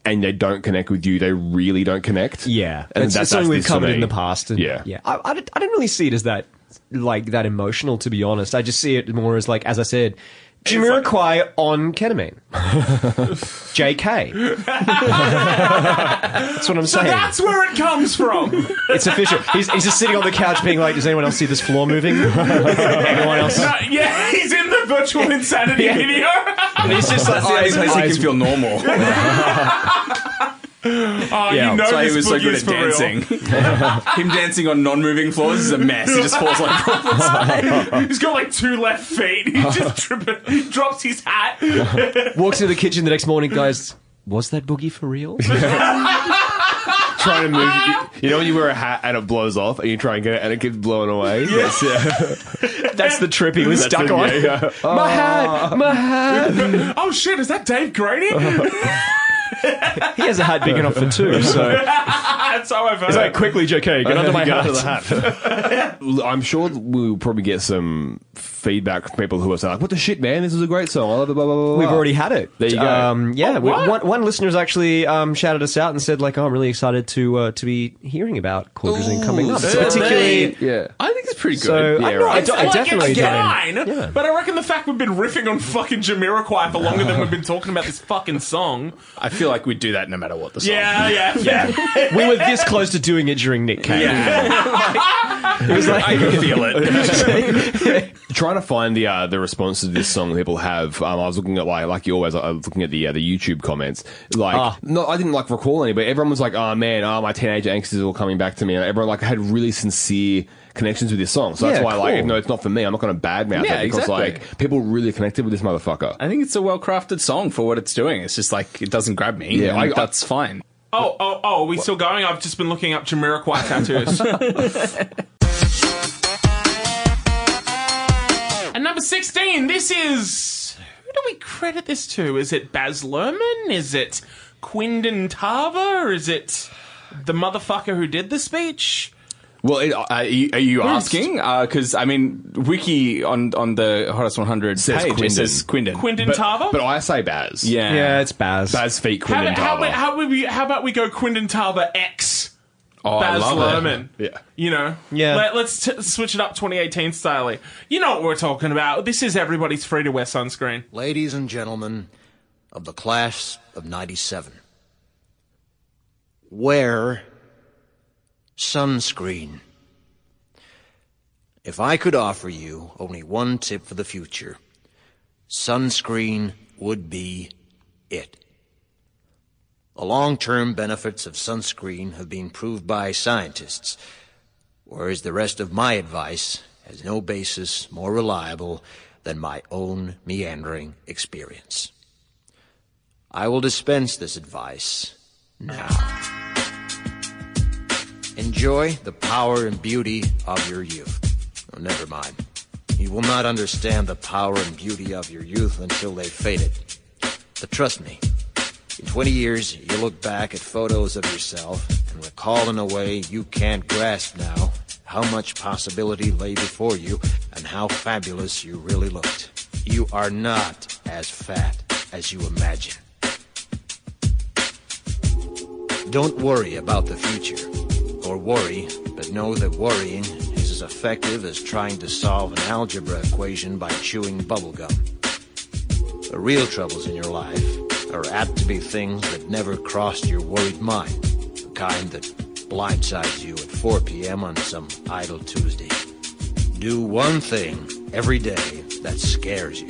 and they don't connect with you, they really don't connect.
Yeah,
and
it's,
that-
it's something
that's
we've covered in the past. And
Yeah.
yeah. I, I, I didn't really see it as that like that emotional, to be honest. I just see it more as like, as I said, Jamiroquai on ketamine. JK. that's what I'm
So
saying.
that's where it comes from.
it's official. He's, he's just sitting on the couch, being like, "Does anyone else see this floor moving? anyone else?"
No, yeah, he's in virtual insanity video.
And he's just like,
That's the only
eyes-
place he can feel normal.
Oh,
Yeah,
you know
That's why he
this
was so
boogie
good
is
at
for real.
dancing. Him dancing on non-moving floors is a mess. He just falls like off.
He's got like two left feet. He just tripping, he drops his hat.
walks into the kitchen the next morning, guys. "Was that boogie for real?"
Trying to move. You, you know when you wear a hat and it blows off, and you try and get it and it keeps blowing away. Yes, yeah.
That's the trip he was
That's
stuck
the-
on.
yeah, yeah.
My hat, ah. my hat.
oh shit, is that Dave Grady?
He has a hat big enough for two, so
That's how I've heard.
he's like, "Quickly, JK, get under my hat."
hat. I'm sure we'll probably get some feedback from people who are saying, like, "What the shit, man? This is a great song." Blah, blah, blah, blah, blah.
We've already had it.
There you go.
Um, yeah,
Oh,
we, one, one listener's actually um, shouted us out and said, like, oh, "I'm really excited to uh, to be hearing about Cordrazine coming up." So particularly,
Yeah.
I think it's pretty good.
so
Yeah,
I, know, I,
right.
do- I
like,
definitely
it's
don't.
fine,
Yeah.
but I reckon the fact we've been riffing on fucking Jamiroquai for longer than we've been talking about this fucking song.
I feel like we'd do that no matter what the song.
Yeah, yeah, yeah.
We were this close to doing it during Nick Cave. it was like
I can feel it.
trying to find the uh, the responses to this song people have. Um, I was looking at like like you always. I was looking at the uh, the YouTube comments. Like,
Ah.
no, I didn't like recall any, but everyone was like, "Oh man, oh my teenage angst is all coming back to me." And everyone like had really sincere connections with this song. So that's
Yeah,
why, like,
cool.
even though it's not for me, I'm not going to badmouth
Yeah,
it because
exactly.
like people really connected with this motherfucker.
I think it's a well-crafted song for what it's doing. It's just like it doesn't grab me.
Yeah,
and
I- I-
that's fine.
Oh, oh, oh, are we still going? I've just been looking up Jamiroquai tattoos. 16, this is. Who do we credit this to? Is it Baz Luhrmann? Is it Quindon Tarver? Is it the motherfucker who did the speech?
Well, it, uh, are you, are you asking? Because I mean, Wiki on on the Hottest 100
Says
page it says Quindon.
Quindon
But,
Tarver?
but I say Baz.
yeah,
yeah, it's Baz.
Baz feet
how,
Quindon
about, how,
Tarver.
about, how, would we, how about we go Quindon Tarver X
Oh, I
Baz
love
Luhrmann?
Yeah.
You know?
Yeah.
Let, us t- switch it up 2018 style. You know what we're talking about. This is everybody's free to wear sunscreen.
Ladies and gentlemen of the class of 97, wear sunscreen. If I could offer you only one tip for the future, sunscreen would be it. The long-term benefits of sunscreen have been proved by scientists, whereas the rest of my advice has no basis more reliable than my own meandering experience. I will dispense this advice now. Enjoy the power and beauty of your youth. Oh, never mind. You will not understand the power and beauty of your youth until they've faded. But trust me, in 20 years, you'll look back at photos of yourself and recall in a way you can't grasp now how much possibility lay before you and how fabulous you really looked. You are not as fat as you imagine. Don't worry about the future. Or worry, but know that worrying is as effective as trying to solve an algebra equation by chewing bubblegum. The real troubles in your life are apt to be things that never crossed your worried mind. The kind that blindsides you at 4 p.m. on some idle Tuesday. Do one thing every day that scares you.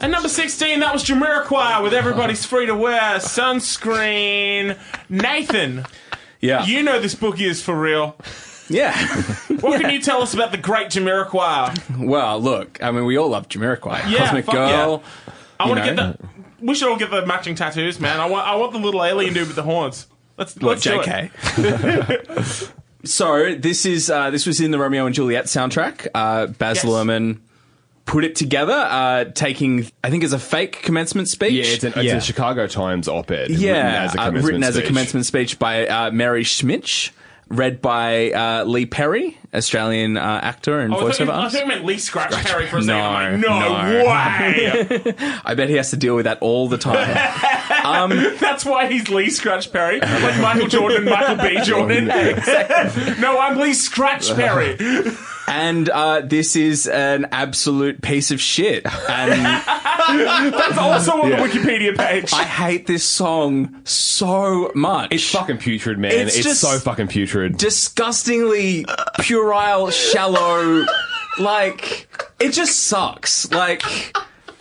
And number 16, that was Jamiroquai with Everybody's Free to Wear, Sunscreen. Nathan,
Yeah.
you know this bookie is for real.
yeah.
What can you tell us about the great Jamiroquai?
well, look, I mean, we all love Jamiroquai.
Yeah,
Cosmic
fuck
Girl.
I want to get the. We should all get the matching tattoos, man. I want. I want the little alien dude with the horns. Let's.
What,
let's do it.
JK? so this is uh, this was in the Romeo and Juliet soundtrack. Uh, Baz
Yes.
Luhrmann put it together, uh, taking I think as a fake commencement speech.
Yeah, it's, an, it's
Yeah.
a Chicago Times op-ed.
Yeah,
written as a
uh,
commencement
written as a
speech.
commencement speech by uh, Mary Schmich, read by uh, Lee Perry, Australian uh, actor and
Oh, I,
voiceover
I thought you meant Lee Scratch Perry for a second. I'm like,
No,
no,
no.
way.
I bet he has to deal with that all the time.
That's why he's Lee Scratch Perry, like Michael Jordan and Michael B. Jordan. no, I'm Lee Scratch Perry.
And uh, this is an absolute piece of shit. And
That's also on the Wikipedia page.
I hate this song so much.
It's fucking putrid, man.
It's
It's,
just-
so fucking putrid.
disgustingly puerile, shallow. Like it just sucks. Like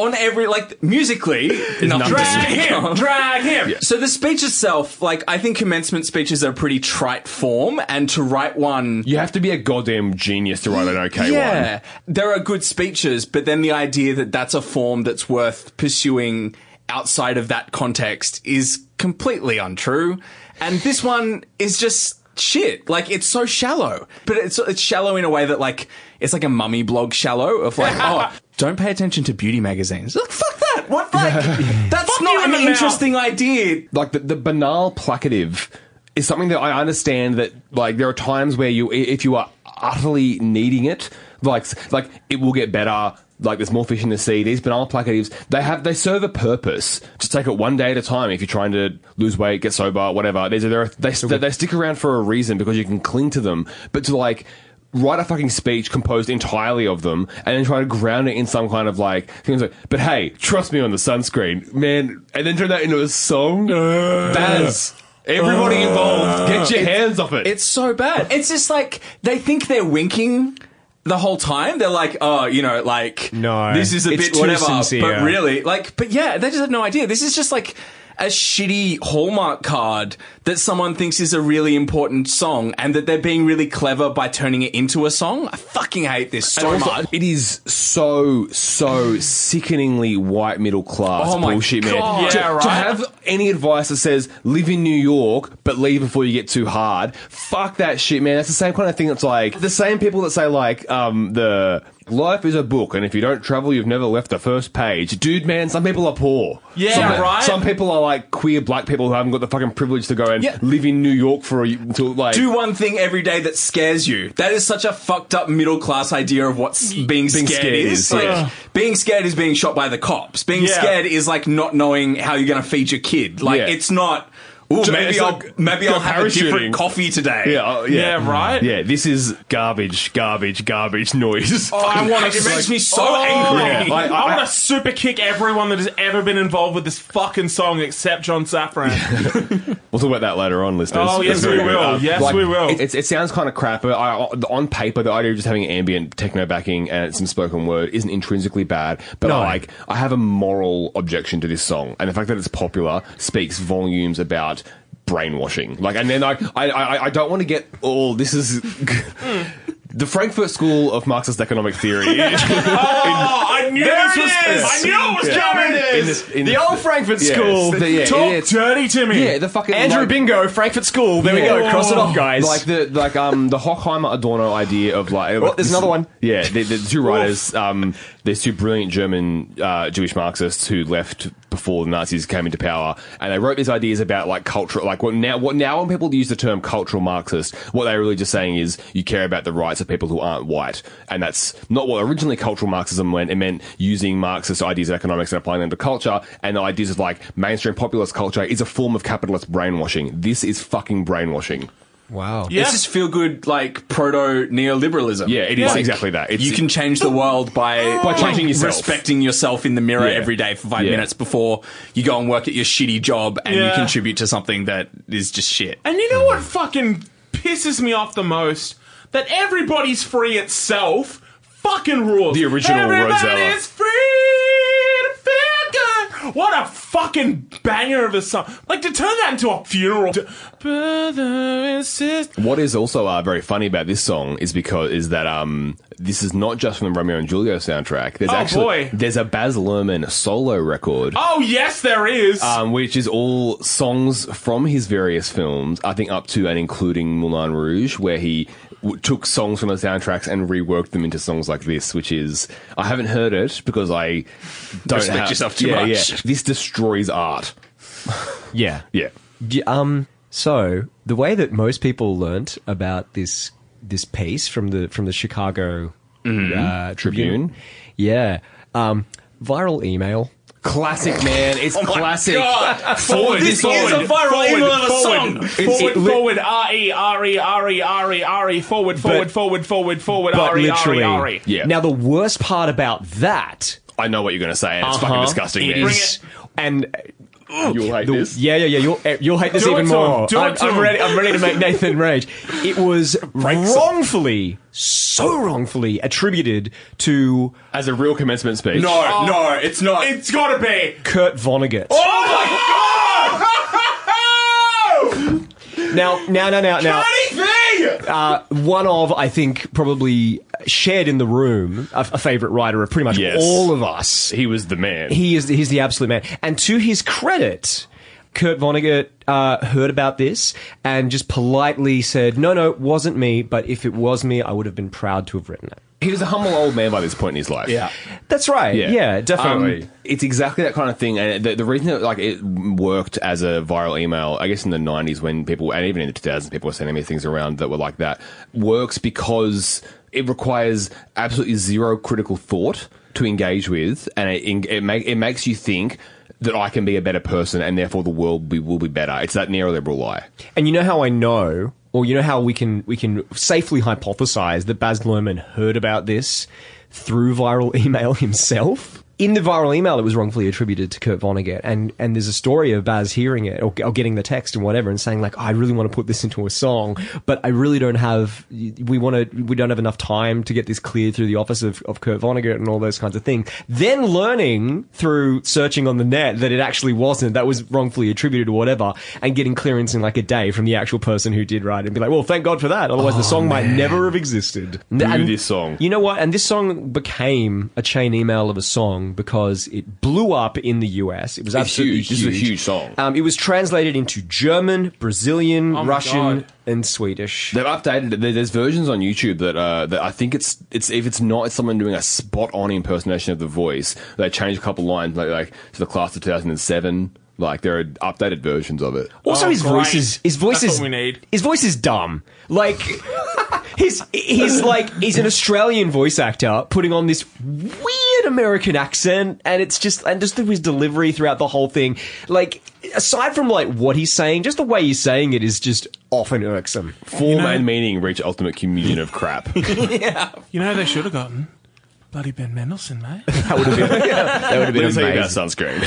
on every like musically,
drag
speak
him, drag him.
So the speech itself, like I think commencement speeches are a pretty trite form, and to write one.
you have to be a goddamn genius to write an okay one.
Yeah, there are good speeches, but then the idea that that's a form that's worth pursuing outside of that context is completely untrue. And this one is just shit. Like it's so shallow, but it's it's shallow in a way that like it's like a mummy blog shallow of like oh. Don't pay attention to beauty magazines. Like, fuck that. What? Like, that's
you
not
in
an
the mouth.
interesting idea.
like the, the banal placative is something that I understand that like there are times where you if you are utterly needing it like like it will get better like there's more fish in the sea these banal placatives they have they serve a purpose just take it one day at a time if you're trying to lose weight get sober whatever There's they're, they they they stick around for a reason because you can cling to them but to like write a fucking speech composed entirely of them and then try to ground it in some kind of like things like but hey trust me on the sunscreen man and then turn that into a song Baz everybody involved get your hands off it
It's so bad. It's just like they think they're winking the whole time. They're like, oh, you know, like
No.
this is a
It's
bit
too
whatever.
sincere.
But really, like, but yeah, they just have no idea. This is just like a shitty Hallmark card that someone thinks is a really important song and that they're being really clever by turning it into a song. I fucking hate this so
also,
much.
It is so so sickeningly white middle class
Oh
bullshit, man.
God.
To,
Yeah,
to
right.
have any advice that says live in New York but leave before you get too hard, fuck that shit, man. That's the same kind of thing. That's like the same people that say like um the life is a book and if you don't travel, you've never left the first page. Dude, man, some people are poor.
Yeah,
some,
right.
Some people are like queer black people who haven't got the fucking privilege to go and
Yeah.
live in New York for a until like
Do one thing every day that scares you. That is such a fucked up middle class idea of what s- being, scared,
scared
is.
is,
Like,
yeah.
Being scared is being shot by the cops. Being
Yeah.
scared is like not knowing how you're going to feed your kid. Like it's not. Ooh,
Ju-
maybe
it's
I'll
like
maybe
go
I'll have a different coffee today.
Yeah, oh, yeah,
Yeah, right?
Yeah, this is garbage, garbage, garbage noise.
Oh, I want to.
It makes me so
oh,
angry.
I,
I- I-
want to super kick everyone that has ever been involved with this fucking song except John Safran.
We'll talk about that later on, listeners.
Oh, yes,
That's very
we
good.
will. Uh, yes, we will.
It, it sounds kind of crap, but I, on paper, the idea of just having ambient techno backing and some spoken word isn't intrinsically bad. But I like, I have a moral objection to this song, and the fact that it's popular speaks volumes about brainwashing. Like, and then I, I, I, I don't want to get all. This is. Hmm. The Frankfurt School of Marxist Economic Theory.
oh, I knew
There
this was.
is!
I knew it was
Yeah.
coming.
In this- in
The
this-
old Frankfurt
Yes,
School.
the- yeah,
Talk
it's-
dirty to me.
Yeah, the fucking
Andrew
like-
Bingo, Frankfurt School. There we go. Cross it off, guys.
Like the like um the Horkheimer Adorno idea of like
Oh, there's another one.
Yeah, the, the two writers. Um, there's two brilliant German uh, Jewish Marxists who left before the Nazis came into power, and they wrote these ideas about like cultural, like what now what now when people use the term cultural Marxist, what they're really just saying is you care about the rights of people who aren't white. And that's not what originally cultural Marxism meant. It meant using Marxist ideas of economics and applying them to culture. And the ideas of like mainstream populist culture is a form of capitalist brainwashing. This is fucking brainwashing.
Wow.
Yeah.
It's just feel good, like proto neoliberalism.
Yeah, it is
Like,
exactly that. It's,
you can change the world by
By changing yourself.
respecting yourself in the mirror
Yeah.
every day for five
Yeah.
minutes before you go and work at your shitty job and you contribute to something that is just shit.
And you know what fucking pisses me off the most? That everybody's free itself fucking rules.
The original
Everybody's
Rozalla.
free to feel good. What a fucking banger of a song. Like to turn that into a funeral. Brother and sister.
What is also uh, very funny about this song is because is that um this is not just from the Romeo and Juliet soundtrack. There's
Oh,
actually
boy.
there's a Baz Luhrmann solo record.
Oh yes, there is.
Um, which is all songs from his various films, I think up to and including Moulin Rouge, where he w- took songs from the soundtracks and reworked them into songs like this, which is I haven't heard it because I don't
Respect
have-
yourself too
yeah,
much.
Yeah. This destroys art.
Yeah.
Yeah.
Yeah, um. So the way that most people learnt about this this piece from the from the Chicago uh, Tribune, yeah, um, viral email.
Classic man, it's classic.
God.
Forward,
This
forward,
is a viral
forward,
email of a song.
It's-
Forward,
it li-
forward, R E R E R E R E R E, forward, forward, forward, forward, forward,
But
R E R E
literally,
R.
Yeah.
Now the worst part about that
I know what you're going to say, and it's
uh-huh,
fucking disgusting, man.
is- and
You'll hate
the-
this.
yeah, yeah, yeah. You'll eh, you'll hate this
Do it
even
to him.
more.
Do it
I'm,
to
I'm
him.
ready. I'm ready to make Nathan rage. It was wrongfully, so wrongfully attributed to
As a real commencement speech.
No, no, it's not.
It's gotta be.
Kurt Vonnegut.
Oh my god!
Now, now, now, now, now. Uh, one of, I think, probably shared in the room, a, a favorite writer of pretty much
Yes.
all of us.
He was the man.
He is he's the absolute man. And to his credit, Kurt Vonnegut uh, heard about this and just politely said, "No, no, it wasn't me. But if it was me, I would have been proud to have written it."
He was a humble old man by this point in his life.
Yeah.
That's right. Yeah, definitely.
Um, it's exactly that kind of thing, and the, the reason that like it worked as a viral email, I guess in the '90s when people, and even in the 2000s, people were sending me things around that were like that, works because it requires absolutely zero critical thought to engage with, and it it, make, it makes you think that I can be a better person, and therefore the world be, will be better. It's that neoliberal lie.
And you know how I know, or you know how we can we can safely hypothesize that Baz Luhrmann heard about this through viral email himself. In the viral email, it was wrongfully attributed to Kurt Vonnegut, and and there's a story of Baz hearing it or, or getting the text and whatever, and saying like, I really want to put this into a song, but I really don't have. We want to. We don't have enough time to get this cleared through the office of, of Kurt Vonnegut and all those kinds of things. Then learning through searching on the net that it actually wasn't. That was wrongfully attributed or whatever, and getting clearance in like a day from the actual person who did write it, and be like, well, thank God for that. Otherwise, the oh, song might never have existed. And-
this song.
you know what? And this song became a chain email of a song because it blew up in the US. It was absolutely
huge. This is a huge song.
Um, it was translated into German, Brazilian,
Oh
Russian, and Swedish.
They've updated it. There's versions on YouTube that uh, that I think it's it's if it's not it's someone doing a spot on impersonation of the voice. They change a couple lines like like to the class of 2007. Like there are updated versions of it.
Also,
Oh,
his
great.
voice is his voice
That's
is
what we need.
his voice is dumb. Like he's he's like he's an Australian voice actor putting on this weird American accent, and it's just and just through his delivery throughout the whole thing. Like aside from like what he's saying, just the way he's saying it is just often irksome.
Form and meaning reach ultimate communion of crap.
Yeah, you know they should have gotten? Bloody Ben Mendelsohn, mate.
That would have been that would have been
Let me tell you about sunscreen.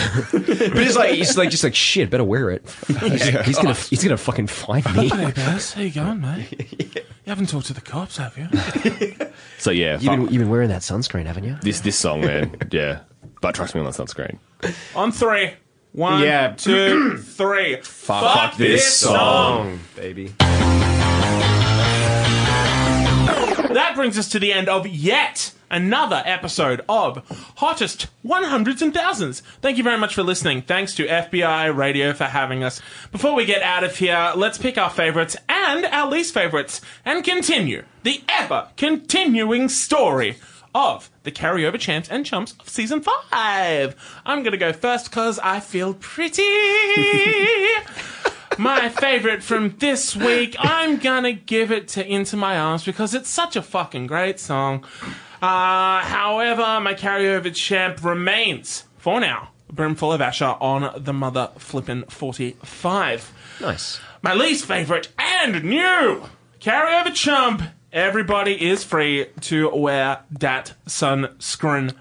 But it's like he's like just like shit. Better wear it. He's, he's gonna he's gonna fucking find me.
Hey, Baz, how you going, mate? You haven't talked to the cops, have you?
so yeah,
You've been, you've been wearing that sunscreen, haven't you?
this this song, man. Yeah, but trust me on that sunscreen.
On three. One,
Yeah.
two, three. Fuck, this song.
baby.
That brings us to the end of yet another episode of Hottest 100s and Thousands. Thank you very much for listening. Thanks to FBI Radio for having us. Before we get out of here, let's pick our favorites and our least favorites and continue the ever continuing story of the carryover champs and chumps of season five. I'm gonna go first because I feel pretty. my favorite from this week, I'm gonna give it to Into My Arms because it's such a fucking great song. Uh, however, my carryover champ remains, for now, Brimful of Asha on the Mother Flippin' 45.
Nice.
My least favorite and new carryover chump. Everybody is free to wear that sunscreen,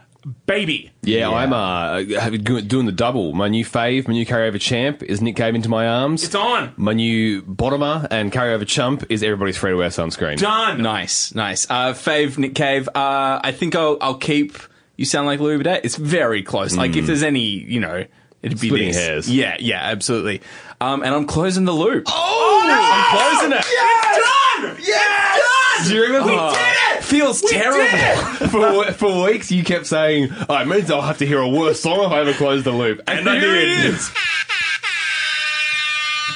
baby.
Yeah, I'm uh, doing the double. My new fave, my new carryover champ is Nick Cave into my arms.
It's on.
My new bottomer and carryover chump is everybody's free to wear sunscreen.
Done.
Nice, nice. Uh, fave Nick Cave. Uh, I think I'll, I'll keep. You sound like Louis Vuitton. It's very close. Like if there's any, you know, it'd be
Splitting
this.
hairs.
Yeah, yeah, absolutely. Um, and I'm closing the loop. Oh, I'm closing it.
Done!
Yes!
Do you remember?
We did uh, it! Feels terrible.
for, for weeks, you kept saying, oh, it means I'll have to hear a worse song if I ever close the loop. And, I
here
did.
it is.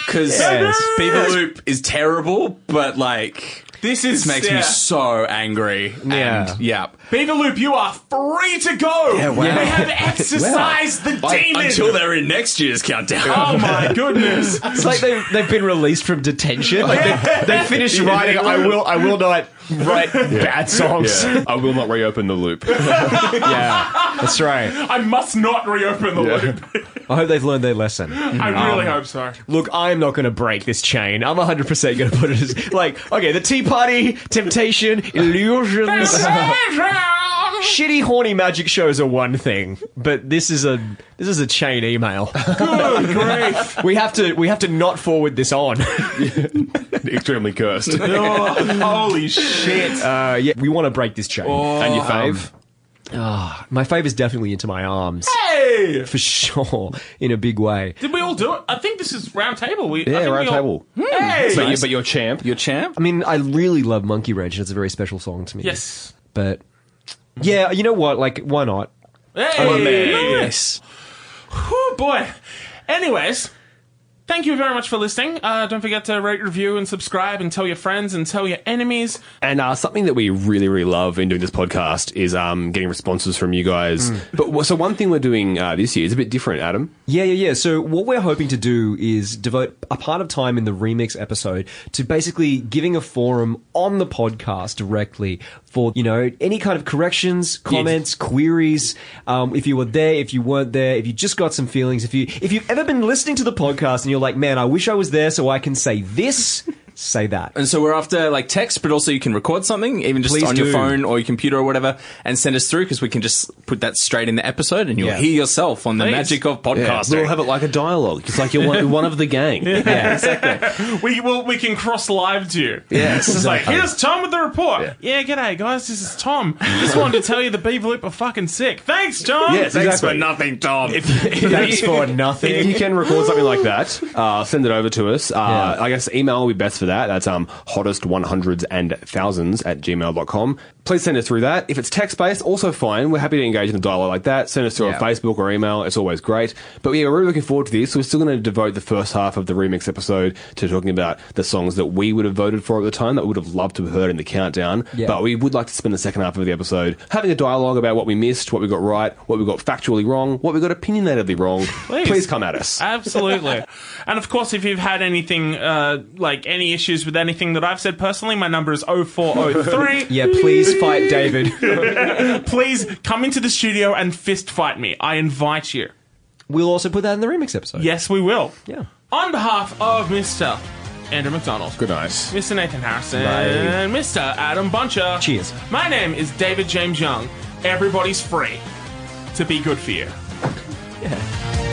Because
Yes.
Beaver Loop is terrible, but like
This is
this makes
yeah.
me so angry.
Yeah.
And, yeah.
Beaver Loop, you are free to go.
Yeah, wow.
We have exercised the
Like,
demon.
until they're in next year's countdown.
oh my goodness.
It's like they've, they've been released from detention. Like they, they finished writing. I will. I will not write bad songs.
Yeah. I will not reopen the loop.
Yeah, that's right.
I must not reopen the loop.
I hope they've learned their lesson.
I really um, hope so.
Look, I'm not going to break this chain. I'm 100% going to put it as like, okay, the Tea Party, Temptation, Illusions, shitty horny magic shows are one thing, but this is a this is a chain email.
Good grief.
we have to we have to not forward this on.
Extremely cursed.
Oh, holy shit.
Uh, yeah, we want to break this chain. Oh.
and your fave?
Um, ah, my fave is definitely into my arms
Hey!
for sure, in a big way.
Did we all do it? I think this is round table. We, I
yeah,
think
round
we all-
table. Hmm.
Hey!
But, you, but your champ.
Your champ?
I mean, I really love Monkey Wrench. and It's a very special song to me.
Yes.
but yeah, you know what? Like, why not?
Hey!
Nice.
Oh boy. Anyways, thank you very much for listening. Uh, don't forget to rate, review, and subscribe, and tell your friends and tell your enemies.
And uh, something that we really, really love in doing this podcast is um, getting responses from you guys. But so one thing we're doing uh, this year is a bit different, Adam.
Yeah, yeah, yeah. So what we're hoping to do is devote a part of time in the remix episode to basically giving a forum on the podcast directly for you know any kind of corrections, comments, queries. Um, if you were there, if you weren't there, if you just got some feelings, if you if you've ever been listening to the podcast and you're like, man, I wish I was there so I can say this, say that.
And so we're after like text, but also you can record something, even just
Please
on your phone or your computer or whatever, and send us through because we can just put that straight in the episode, and you'll
Yeah.
hear yourself on the
Please.
magic of podcasting.
We'll have it like a dialogue. It's like you're one, one of the gang.
Yeah, exactly.
We will. We can cross live to you.
Yes,
It's like, here's Tom with the report. Yeah. g'day guys. This is Tom. Just wanted to tell you the Beaver Loop are fucking sick. Thanks, Tom.
Yes,
Thanks
exactly.
for nothing, Tom.
if Thanks for nothing.
If
nothing.
you can record something like that, uh, send it over to us. Uh, I guess email will be best for that. That's um, hottest 100s and thousands at gmail.com. Please send us through that. If it's text based, also fine. We're happy to engage in a dialogue like that. Send us through
Yeah.
on Facebook or email. It's always great. But yeah, we're really looking forward to this. We're still going to devote the first half of the remix episode to talking about the songs that we would have voted for at the time that we would have loved to have heard in the countdown.
Yeah.
But we would like to spend the second half of the episode having a dialogue about what we missed, what we got right, what we got factually wrong, what we got opinionatedly wrong. Please, come at us.
Absolutely. and of course, if you've had anything, uh, like any issues with anything that I've said personally, my number is 0403.
Yeah, please fight David.
Please come into the studio and fist fight me. I invite you.
We'll also put that in the remix episode.
Yes, we will.
Yeah.
On behalf of Mr. Andrew McDonald,
Good night.
Mr. Nathan Harrison, and Mr. Adam Buncher.
Cheers.
My name is David James Young. Everybody's free to be good for you.
Yeah.